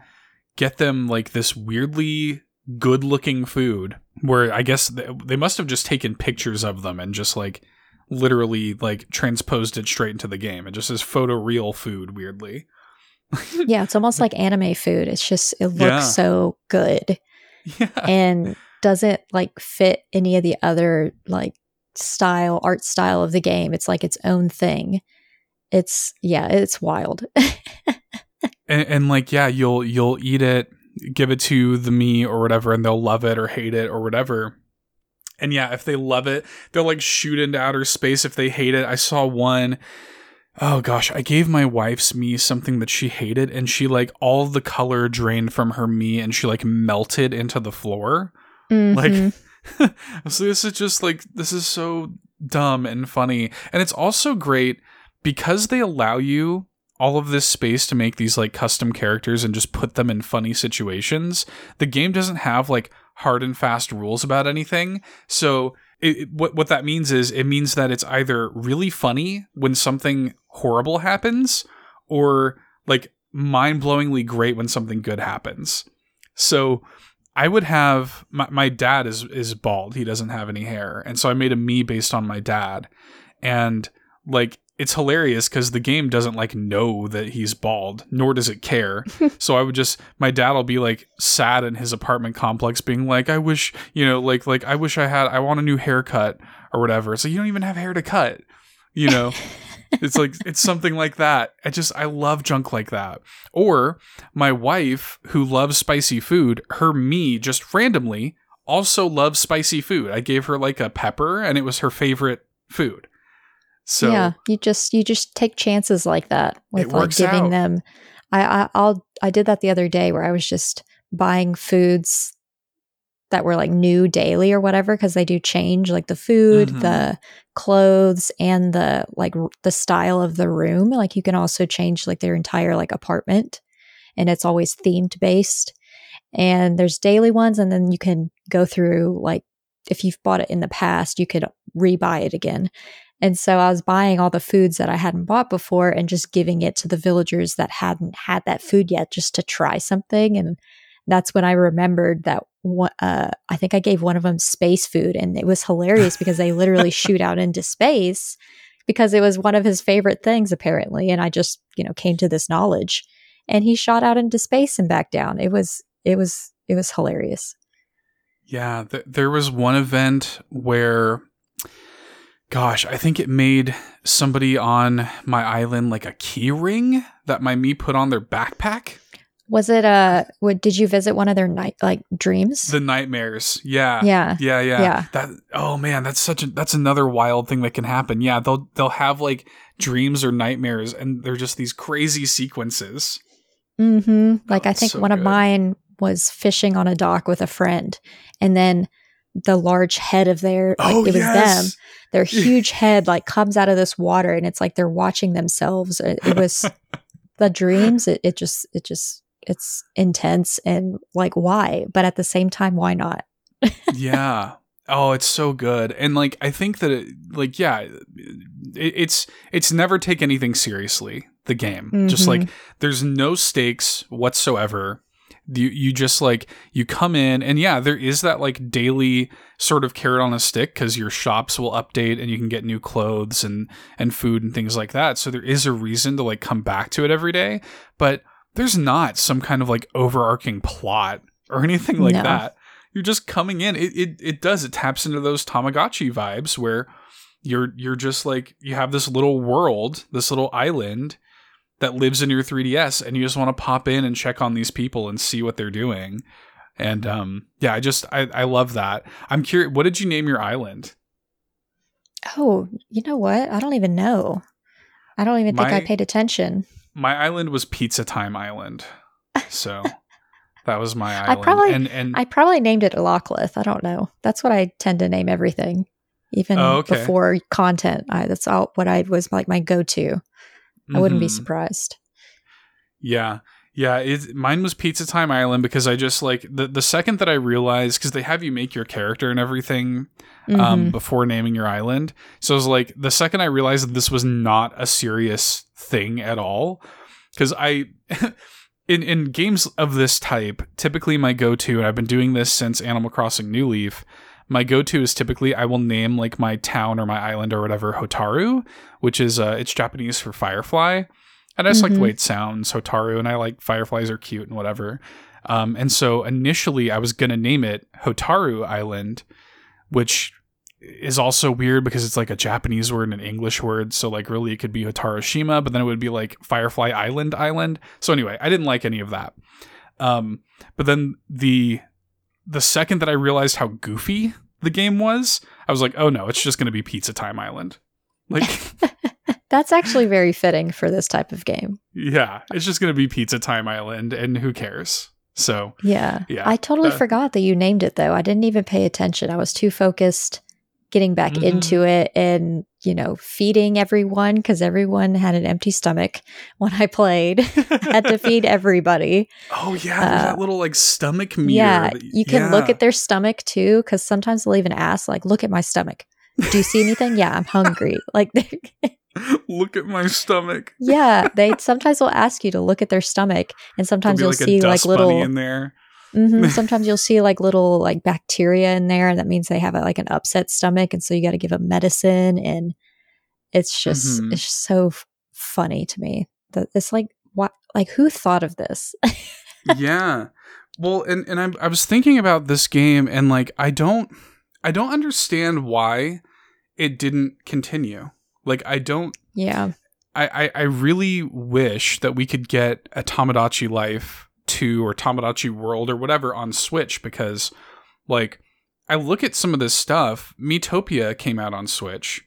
get them like this weirdly good looking food where I guess they must have just taken pictures of them and just like literally like transposed it straight into the game. It just is photo real food weirdly. yeah, it's almost like anime food. It's just it looks yeah. so good. Yeah. And doesn't like fit any of the other like style art style of the game. It's like its own thing. It's yeah, it's wild. and, and like yeah you'll you'll eat it give it to the Mii or whatever and they'll love it or hate it or whatever. And yeah if they love it they'll like shoot into outer space if they hate it. I saw one oh gosh i gave my wife's Mii something that she hated and she like all the color drained from her Mii and she like melted into the floor. Mm-hmm. like so this is just like this is so dumb and funny. And it's also great because they allow you all of this space to make these like custom characters and just put them in funny situations. The game doesn't have like hard and fast rules about anything. So it, it, what what that means is it means that it's either really funny when something horrible happens or like mind-blowingly great when something good happens. So I would have my, my dad is is bald. He doesn't have any hair. And so I made a Mii based on my dad. And like it's hilarious because the game doesn't like know that he's bald, nor does it care. so I would just my dad will be like sad in his apartment complex, being like, "I wish you know, like like I wish I had, I want a new haircut or whatever." So you don't even have hair to cut, you know. it's like it's something like that. I just I love junk like that. Or my wife, who loves spicy food, her Mii just randomly also loves spicy food. I gave her like a pepper, and it was her favorite food. So yeah, you just you just take chances like that with like giving out. them. I, I I'll I did that the other day where I was just buying foods that were like new daily or whatever because they do change like the food mm-hmm. the clothes and the like r- the style of the room like you can also change like their entire like apartment and it's always themed based and there's daily ones and then you can go through like if you've bought it in the past you could rebuy it again and so I was buying all the foods that I hadn't bought before and just giving it to the villagers that hadn't had that food yet just to try something. And that's when I remembered that uh, I think I gave one of them space food. And it was hilarious because they literally shoot out into space because it was one of his favorite things, apparently. And I just, you know, came to this knowledge and he shot out into space and back down. It was, it was, it was hilarious. Yeah. Th- there was one event where gosh, I think it made somebody on my island like a key ring that my Mii put on their backpack. Was it uh what did you visit one of their night like dreams? The nightmares. Yeah. Yeah. Yeah, yeah. Yeah. That oh man, that's such a that's another wild thing that can happen. Yeah, they'll they'll have like dreams or nightmares and they're just these crazy sequences. Mhm. Like oh, I think so one good. of mine was fishing on a dock with a friend and then the large head of their like oh, it was yes. them their huge head like comes out of this water and it's like they're watching themselves. It, it was the dreams it, it just it just it's intense and like why? But at the same time why not? Yeah. Oh it's so good. And like i think that it, like yeah it, it's it's never take anything seriously the game. Mm-hmm. just like mm-hmm. there's no stakes whatsoever you you just like you come in and yeah there is that like daily sort of carrot on a stick because your shops will update and you can get new clothes and and food and things like that. So there is a reason to like come back to it every day but there's not some kind of like overarching plot or anything like no. that. You're just coming in. It, it it does. It taps into those tamagotchi vibes where you're you're just like you have this little world, this little island that lives in your 3DS and you just want to pop in and check on these people and see what they're doing. And um yeah, I just I I love that. I'm curious what did you name your island? Oh, you know what? I don't even know. I don't even think I paid attention. My island was Pizza Time Island. So that was my island. I probably- and and I probably named it Lockleth. I don't know. That's what I tend to name everything, even Oh, okay. before content. I, that's all what I was like my go to. I wouldn't be Mhm. surprised. Yeah. Yeah, it, mine was Pizza Time Island because I just like the the second that I realized because they have you make your character and everything um, Mhm. before naming your island. So it was like the second I realized that this was not a serious thing at all, because I. In, in games of this type, typically my go to, and I've been doing this since Animal Crossing New Leaf, my go to is typically I will name like my town or my island or whatever Hotaru, which is uh, it's Japanese for firefly. And I just like the Mhm. way it sounds, Hotaru, and I like fireflies are cute and whatever. Um, and so initially I was gonna name it Hotaru Island, which is also weird because it's like a Japanese word and an English word. So like really it could be Hotarushima, but then it would be like Firefly Island Island. So anyway, I didn't like any of that. Um, but then the the second that I realized how goofy the game was, I was like, oh no, it's just gonna be Pizza Time Island. Like That's actually very fitting for this type of game. yeah, it's just gonna be Pizza Time Island, and who cares? So Yeah. Yeah, I totally uh, forgot that you named it though. I didn't even pay attention. I was too focused getting back Mhm. into it and, you know, feeding everyone because everyone had an empty stomach when I played. Had to feed everybody. Oh yeah, Uh, that little like stomach mirror. yeah. that- You can look at their stomach too because sometimes they'll even ask, like, look at my stomach. Do you see anything? yeah, I'm hungry. Like, look at my stomach. yeah, they sometimes will ask you to look at their stomach, and sometimes you'll like see like little in there. Hmm Sometimes you'll see like little like bacteria in there, and that means they have a, like an upset stomach, and so you got to give them medicine, and it's just Mhm. it's so f- funny to me that it's like what like who thought of this? yeah. Well, and and I I was thinking about this game and like I don't I don't understand why it didn't continue. Like I don't yeah, I, I, I really wish that we could get a Tomodachi Life 2 or Tomodachi World or whatever on Switch because, like, I look at some of this stuff. Miitopia came out on Switch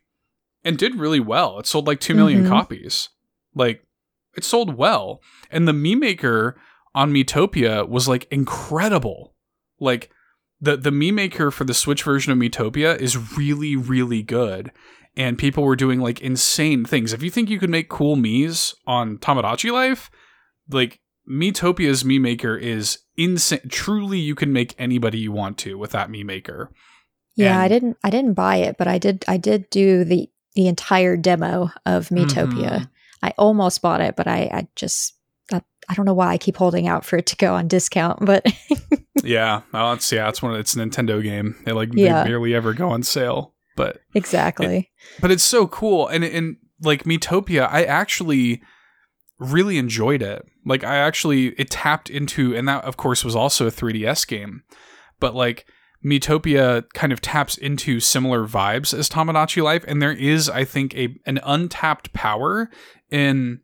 and did really well. It sold like 2 million Mhm. copies. Like, it sold well. And the Mii Maker on Miitopia was like incredible. Like, the, the Mii Maker for the Switch version of Miitopia is really, really good and people were doing like insane things. If you think you could make cool Mii's on Tomodachi Life, like Miitopia's Mii Maker is insane. Truly, you can make anybody you want to with that Mii Maker. yeah. I didn't I didn't buy it, but I did I did do the the entire demo of Miitopia. Mhm. I almost bought it, but I I just I, I don't know why I keep holding out for it to go on discount, but Yeah, well, it's yeah, it's one. Of, it's a Nintendo game. They like Yeah. they barely ever go on sale, but exactly. but it's so cool and and like Miitopia, I actually really enjoyed it. Like I actually it tapped into and that of course was also a 3DS game. But like Miitopia kind of taps into similar vibes as Tomodachi Life and there is I think a an untapped power in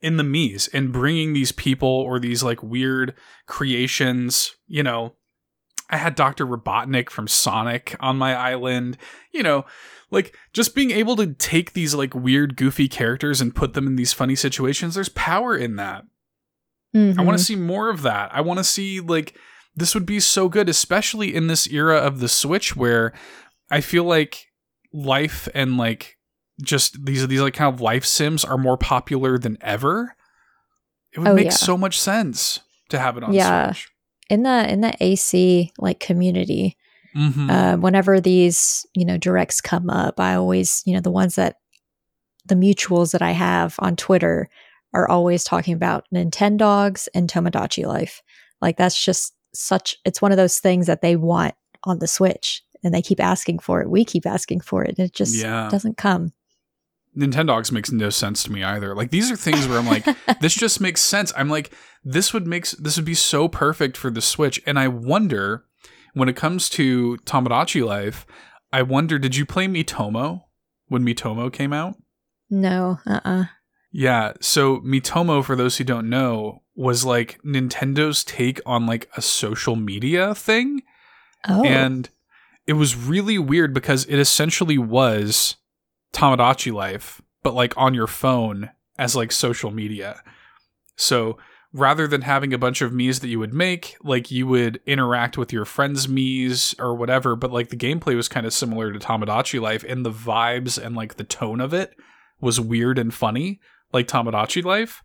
in the Mii's and bringing these people or these like weird creations, you know, I had Dr. Robotnik from Sonic on my island, you know, like just being able to take these like weird goofy characters and put them in these funny situations there's power in that i Mhm. want to see more of that i want to see like this would be so good especially in this era of the switch where i feel like life and like just these these like kind of life sims are more popular than ever it would Oh, make yeah. so much sense to have it on Yeah. switch in the in the AC like community, Mhm. uh, whenever these you know directs come up, I always you know the ones that the mutuals that I have on Twitter are always talking about Nintendogs and Tomodachi Life. Like that's just such. It's one of those things that they want on the Switch, and they keep asking for it. We keep asking for it, and it just Yeah. doesn't come. Nintendogs makes no sense to me either. Like these are things where I'm like, this just makes sense. I'm like, this would make this would be so perfect for the Switch. And I wonder, when it comes to Tomodachi Life, I wonder, did you play Miitomo when Miitomo came out? No, uh uh Yeah, so Miitomo, for those who don't know, was like Nintendo's take on like a social media thing. Oh. And it was really weird because it essentially was Tomodachi life, but like on your phone as like social media. So rather than having a bunch of Mii's that you would make, like you would interact with your friends' Mii's or whatever, but like the gameplay was kind of similar to Tomodachi life and the vibes and like the tone of it was weird and funny, like Tomodachi life.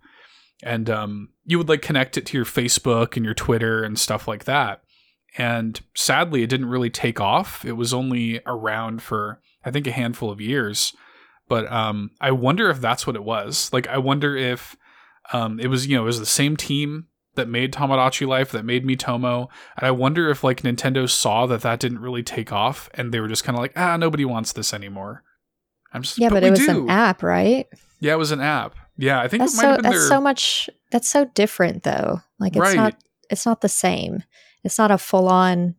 And um, you would like connect it to your Facebook and your Twitter and stuff like that. And sadly, it didn't really take off. It was only around for, I think, a handful of years. But um, I wonder if that's what it was. Like, I wonder if um, it was, you know, it was the same team that made Tomodachi Life, that made Miitomo. And I wonder if, like, Nintendo saw that that didn't really take off and they were just kind of like, ah, nobody wants this anymore. I'm just, yeah, but, we it was do. an app, right? Yeah, it was an app. Yeah, I think That's it might so have been that's their. so much that's so different though. Like it's Right. not it's not the same. It's not a full on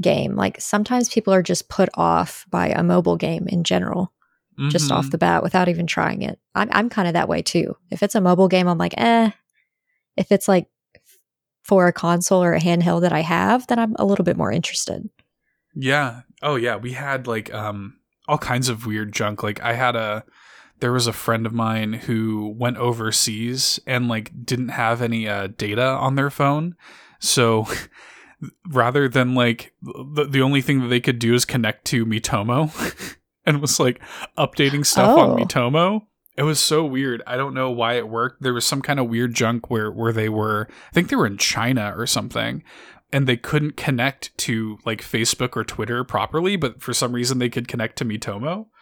game. Like sometimes people are just put off by a mobile game in general, just off Mhm. the bat without even trying it. I'm I'm kind of that way too. If it's a mobile game, I'm like, eh. If it's like for a console or a handheld that I have, then I'm a little bit more interested. Yeah. Oh yeah, we had like um all kinds of weird junk. Like I had a there was a friend of mine who went overseas and like didn't have any uh, data on their phone. So rather than like the, the only thing that they could do is connect to Miitomo and was like updating stuff on Oh. Miitomo. It was so weird. I don't know why it worked. There was some kind of weird junk where where they were I think they were in China or something and they couldn't connect to like Facebook or Twitter properly, but for some reason they could connect to Miitomo.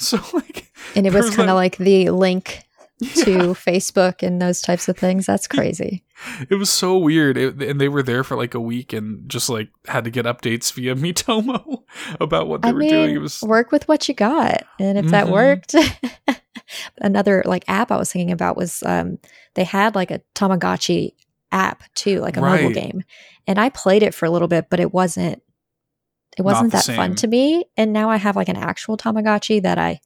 So like And it was kind of like- like the link to yeah, Facebook and those types of things. That's crazy. it was so weird. It, and they were there for like a week and just like had to get updates via Miitomo about what they I were mean, doing. It was work with what you got, and if that Mhm. worked, another like app I was thinking about was um, they had like a Tamagotchi app too, like a mobile game, and I played it for a little bit, but it wasn't it wasn't that fun to me. And now I have like an actual Tamagotchi that I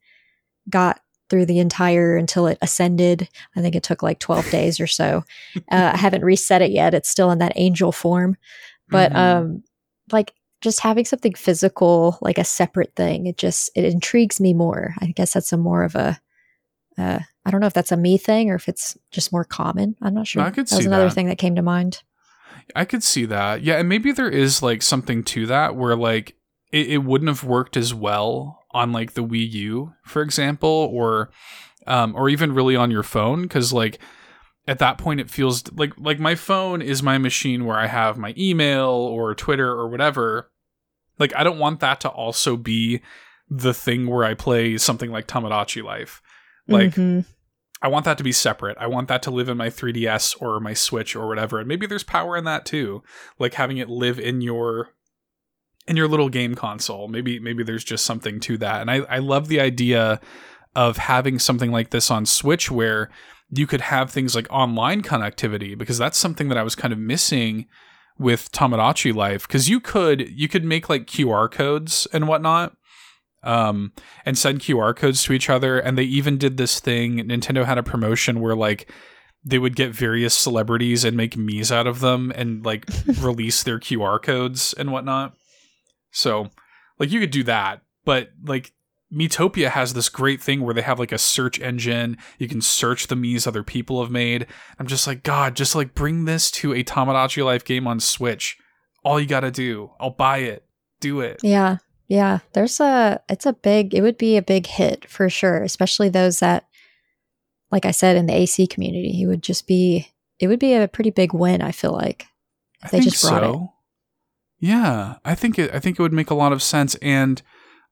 got through the entire until it ascended. I think it took like twelve days or so. Uh, I haven't reset it yet; it's still in that angel form but Mhm. um like just having something physical like a separate thing it just it intrigues me more i guess that's a more of a uh i don't know if that's a me thing or if it's just more common i'm not sure I could that was another that. thing that came to mind I could see that. Yeah, and maybe there is like something to that where like it, it wouldn't have worked as well on like the Wii U, for example, or um or even really on your phone cuz like at that point it feels like like my phone is my machine where I have my email or Twitter or whatever. Like I don't want that to also be the thing where I play something like Tomodachi Life. Like Mhm. I want that to be separate. I want that to live in my 3DS or my Switch or whatever. And maybe there's power in that too. Like having it live in your in your little game console. Maybe maybe there's just something to that. And I, I love the idea of having something like this on Switch where you could have things like online connectivity because that's something that I was kind of missing with Tomodachi Life. Because you could you could make like QR codes and whatnot um, and send QR codes to each other. And they even did this thing. Nintendo had a promotion where like they would get various celebrities and make Mii's out of them and like release their QR codes and whatnot. So like you could do that, but like Miitopia has this great thing where they have like a search engine. You can search the Mii's other people have made. I'm just like, God, just like bring this to a Tomodachi Life game on Switch. All you gotta do. I'll buy it. Do it. yeah yeah there's a it's a big it would be a big hit for sure especially those that like i said in the ac community it would just be it would be a pretty big win i feel like I They think just brought it. so. Yeah, I think it. I think it would make a lot of sense. And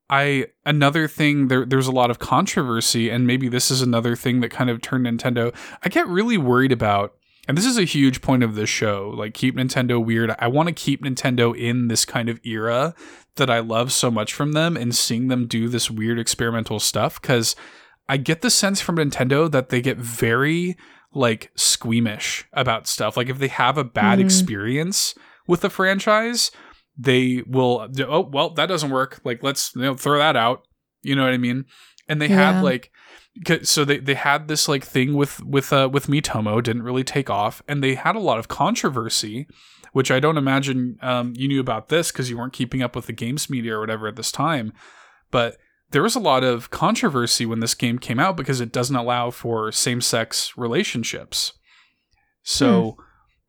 I another thing there. There's a lot of controversy, and maybe this is another thing that kind of turned Nintendo. I get really worried about, and this is a huge point of this show. Like keep Nintendo weird. I want to keep Nintendo in this kind of era that I love so much from them, and seeing them do this weird experimental stuff because I get the sense from Nintendo that they get very like squeamish about stuff. Like if they have a bad Mhm. experience with the franchise, they will oh well that doesn't work. Like let's you know throw that out. You know what I mean? And they Yeah. had like so they, they had this like thing with with uh with Miitomo didn't really take off and they had a lot of controversy which I don't imagine um, you knew about this because you weren't keeping up with the games media or whatever at this time but there was a lot of controversy when this game came out because it doesn't allow for same-sex relationships so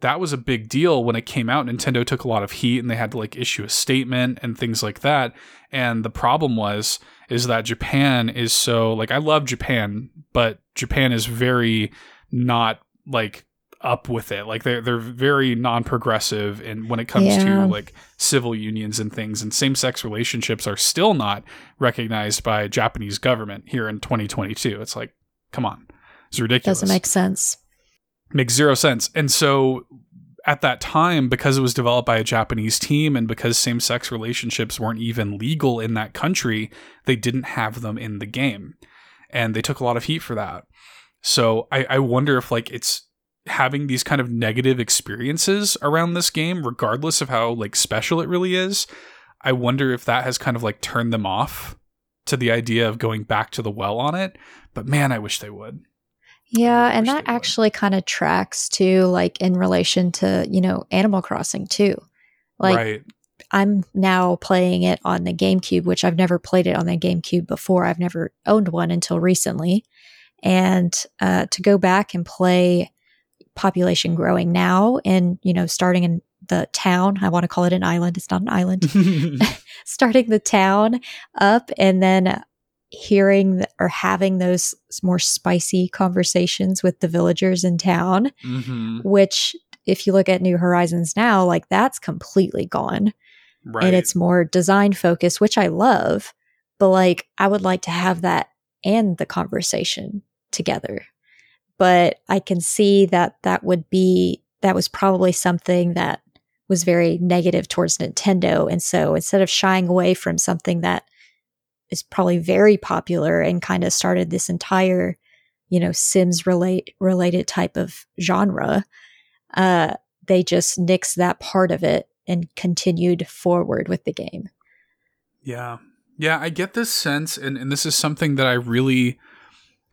that was a big deal when it came out. Nintendo took a lot of heat and they had to like issue a statement and things like that. And the problem was is that japan is so like i love japan but japan is very not like up with it. Like they're, they're very non-progressive and when it comes Yeah. to like civil unions and things. And same-sex relationships are still not recognized by japanese government here in 2022 it's like come on. It's ridiculous. Doesn't make sense. Makes zero sense. And so at that time, because it was developed by a Japanese team and because same sex relationships weren't even legal in that country, they didn't have them in the game. And they took a lot of heat for that. So I, I wonder if like it's having these kind of negative experiences around this game, regardless of how like special it really is. I wonder if that has kind of like turned them off to the idea of going back to the well on it. But man, I wish they would. Yeah, and that actually kind of tracks to like in relation to, you know, Animal Crossing too. Like right. I'm now playing it on the GameCube, which I've never played it on the GameCube before. I've never owned one until recently. And uh, to go back and play population growing now and, you know, starting in the town, I want to call it an island. It's not an island. starting the town up and then hearing or having those more spicy conversations with the villagers in town, hmm which if you look at New Horizons now, like that's completely gone Right. and it's more design focused, which I love. But like, I would like to have that and the conversation together. But I can see that that would be, that was probably something that was very negative towards Nintendo. And so instead of shying away from something that is probably very popular and kind of started this entire, you know, Sims relate related type of genre, uh, they just nixed that part of it and continued forward with the game. Yeah. Yeah, I get this sense, and, and this is something that I really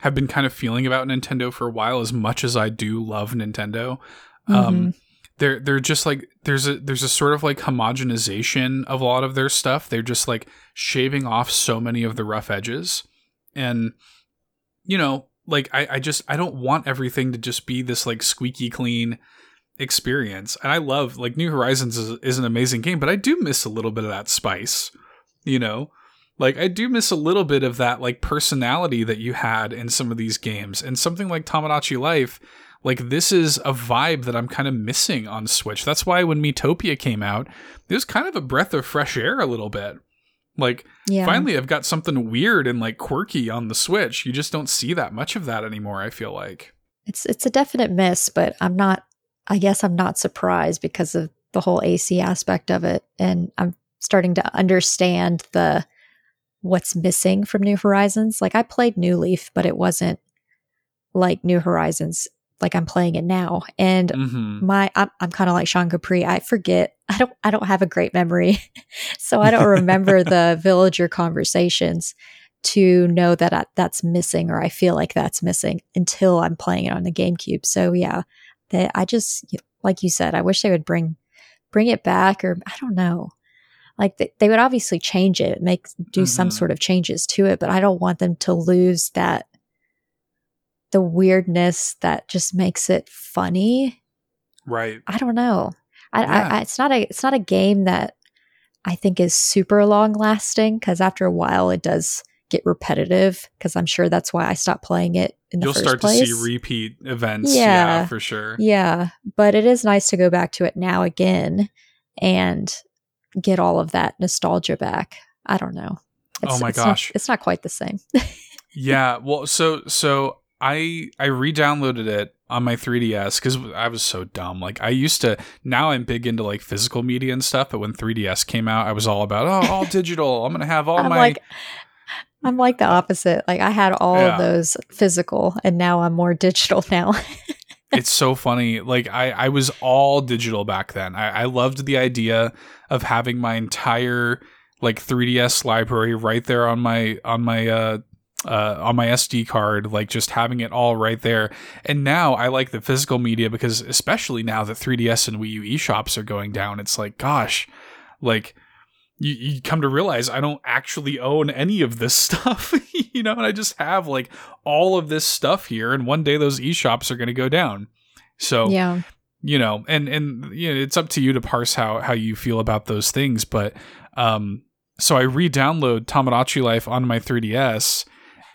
have been kind of feeling about Nintendo for a while, as much as I do love Nintendo. Um, they're they're just like there's a there's a sort of like homogenization of a lot of their stuff. They're just like shaving off so many of the rough edges. And you know, like I, I just I don't want everything to just be this like squeaky clean experience. And I love like New Horizons is, is an amazing game, but I do miss a little bit of that spice, you know? Like I do miss a little bit of that like personality that you had in some of these games. And something like Tomodachi Life, like this is a vibe that I'm kind of missing on Switch. That's why when Miitopia came out, it was kind of a breath of fresh air a little bit. Like Yeah. finally I've got something weird and like quirky on the Switch. You just don't see that much of that anymore, I feel like. It's it's a definite miss, but I'm not I guess I'm not surprised because of the whole AC aspect of it and I'm starting to understand the what's missing from New Horizons. Like I played New Leaf, but it wasn't like New Horizons like I'm playing it now. And Mhm. my I'm, I'm kind of like Sean Capri. I forget. I don't I don't have a great memory, so I don't remember the villager conversations to know that I, that's missing or I feel like that's missing until I'm playing it on the GameCube. So yeah, that I just like you said, I wish they would bring bring it back or I don't know. Like they, they would obviously change it, make do some Mhm. sort of changes to it, but I don't want them to lose that the weirdness that just makes it funny Right. I don't know. I, Yeah. I, I, it's not a it's not a game that I think is super long lasting because after a while it does get repetitive. Because I'm sure that's why I stopped playing it in the You'll first start place. to see repeat events. Yeah, Yeah. for sure. yeah, but it is nice to go back to it now again and get all of that nostalgia back. I don't know. Oh my it's not- gosh. it's not quite the same. yeah well so so i i re-downloaded it on my 3ds because i was so dumb like i used to now i'm big into like physical media and stuff but when 3ds came out i was all about oh all digital i'm gonna have all I'm my like I'm like the opposite. Like I had all Yeah. of those physical and now I'm more digital now. it's so funny like i i was all digital back then i i loved the idea of having my entire like 3ds library right there on my on my uh uh, on my SD card, like just having it all right there. And now I like the physical media because, especially now that 3DS and Wii U eShops are going down, it's like, gosh, like you, you come to realize I don't actually own any of this stuff, you know, and I just have like all of this stuff here, and one day those eShops are going to go down. So, Yeah. you know, and and you know, it's up to you to parse how how you feel about those things. But um, so I re-download Tomodachi Life on my 3DS,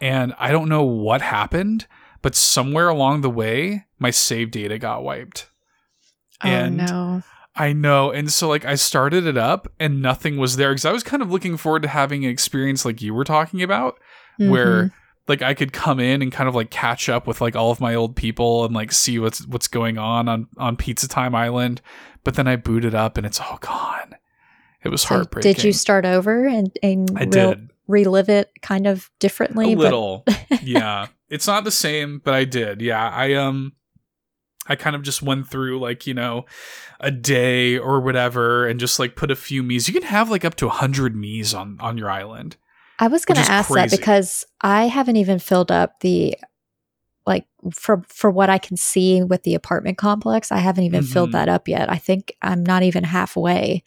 and I don't know what happened, but somewhere along the way, my save data got wiped. And oh no. I know. And so like I started it up and nothing was there because I was kind of looking forward to having an experience like you were talking about where Mhm. like I could come in and kind of like catch up with like all of my old people and like see what's what's going on on on Pizza Time Island. But then I booted up and it's all gone. It was So heartbreaking. did you start over and, and I rel- did relive it kind of differently? a but- little. yeah. It's not the same, but I did. Yeah. I um I kind of just went through like, you know, a day or whatever and just like put a few Mii's. You can have like up to 100 Mii's on on your island. I was going to ask crazy. that because I haven't even filled up the like for for what I can see with the apartment complex. I haven't even Mhm. filled that up yet. I think I'm not even halfway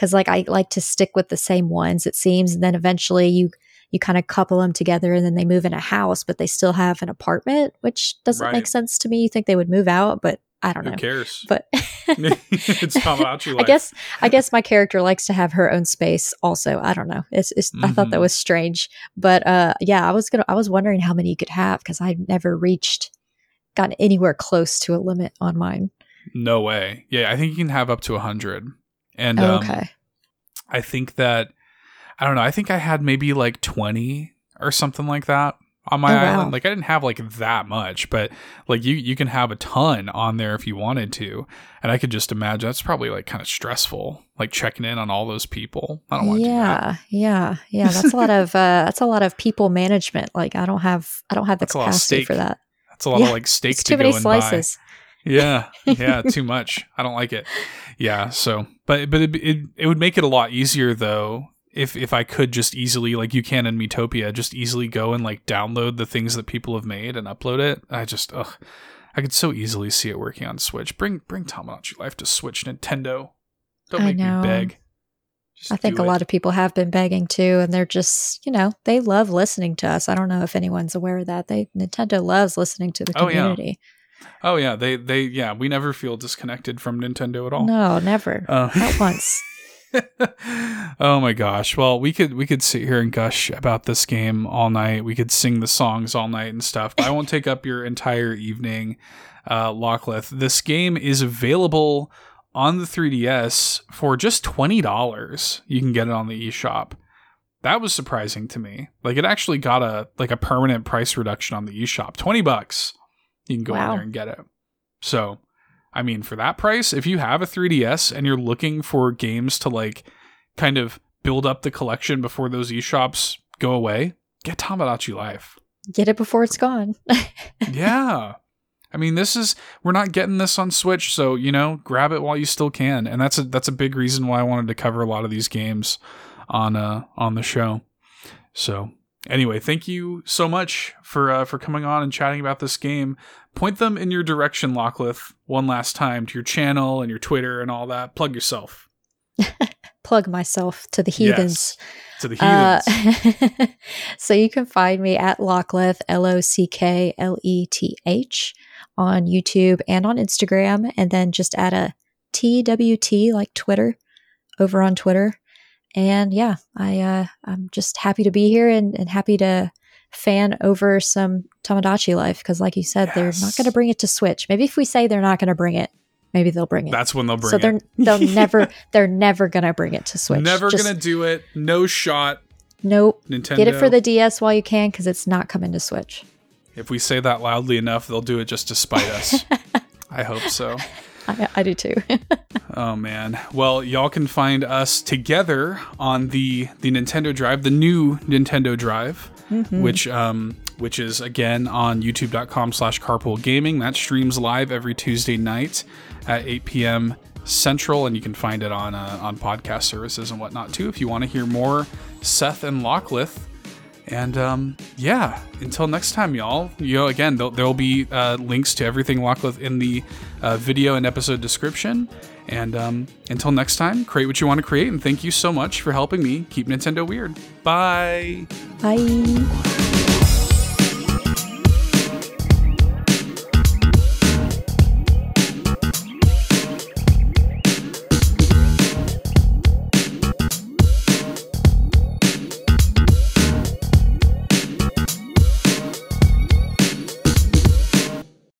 because like I like to stick with the same ones. It seems, and then eventually you you kind of couple them together, and then they move in a house, but they still have an apartment, which doesn't Right. make sense to me. You think they would move out, but I don't know. Who know. cares? But it's Tomodachi I guess I guess my character likes to have her own space. Also, I don't know. It's, it's I thought that Mhm. was strange, but uh, yeah, I was gonna I was wondering how many you could have because I've never reached gotten anywhere close to a limit on mine. No way. Yeah, I think you can have up to a 100. And Oh, um, I think that I don't know. I think I had maybe like 20 or something like that on my Oh, wow. island. Like I didn't have like that much, but like you you can have a ton on there if you wanted to. And I could just imagine that's probably like kind of stressful, like checking in on all those people. I don't want do yeah, yeah, yeah. That's a lot of uh, that's a lot of people management. Like I don't have I don't have the That's a lot of capacity for that. That's a lot Yeah, of like steak to too many go and buy. slices. Yeah, yeah, too much. I don't like it. Yeah, so but but it, it it would make it a lot easier though if if I could just easily like you can in Miitopia just easily go and like download the things that people have made and upload it. I just ugh, I could so easily see it working on Switch. Bring bring Tomodachi Life to Switch, Nintendo. Don't make me beg. Just I think a it. lot of people have been begging too, and they're just, you know, they love listening to us. I don't know if anyone's aware of that. They Nintendo loves listening to the Oh, yeah. Oh yeah, they they yeah we never feel disconnected from Nintendo at all. No, never. Uh, Not once. oh my gosh. Well, we could we could sit here and gush about this game all night. We could sing the songs all night and stuff. But I won't take up your entire evening, uh, Lockleth. This game is available on the 3DS for just twenty dollars. You can get it on the eShop. That was surprising to me. Like it actually got a like a permanent price reduction on the eShop. Twenty bucks. You can go in Wow. there and get it. So I mean, for that price, if you have a 3DS and you're looking for games to like kind of build up the collection before those eShops go away, get Tomodachi Life. Get it before it's gone. yeah. I mean, this is we're not getting this on Switch, so you know, grab it while you still can. And that's a that's a big reason why I wanted to cover a lot of these games on uh on the show. So, anyway, thank you so much for uh, for coming on and chatting about this game. Point them in your direction, Lockleth, one last time to your channel and your Twitter and all that. Plug yourself. Plug myself to the heathens. Yes, to the heathens. Uh, so you can find me at Lockleth, L O C K L E T H, on YouTube and on Instagram, and then just add a TWT like Twitter over on Twitter. And yeah, I uh, I'm just happy to be here and, and happy to fan over some Tomodachi life because, like you said, they're not going to bring it to Switch. Maybe if we say they're not going to bring it, maybe they'll bring it. That's when they'll bring so it. So they're they'll never they're never going to bring it to Switch. Never gonna do it. No shot. Nope. Nintendo. Get it for the DS while you can because it's not coming to Switch. If we say that loudly enough, they'll do it just to spite us. I hope so. I, I do too. Oh man. Well, y'all can find us together on the the Nintendo Drive, the new Nintendo Drive, Mm-hmm. which um which is again on youtube.com slash carpool gaming. That streams live every Tuesday night at 8 p.m. Central, and you can find it on uh, on podcast services and whatnot too. If you want to hear more Seth and Lockleth. And um, yeah, until next time, y'all. You know, again, there'll, be uh, links to everything Lockleth in the uh, video and episode description. And um, until next time, create what you want to create. And thank you so much for helping me keep Nintendo weird. Bye. Bye.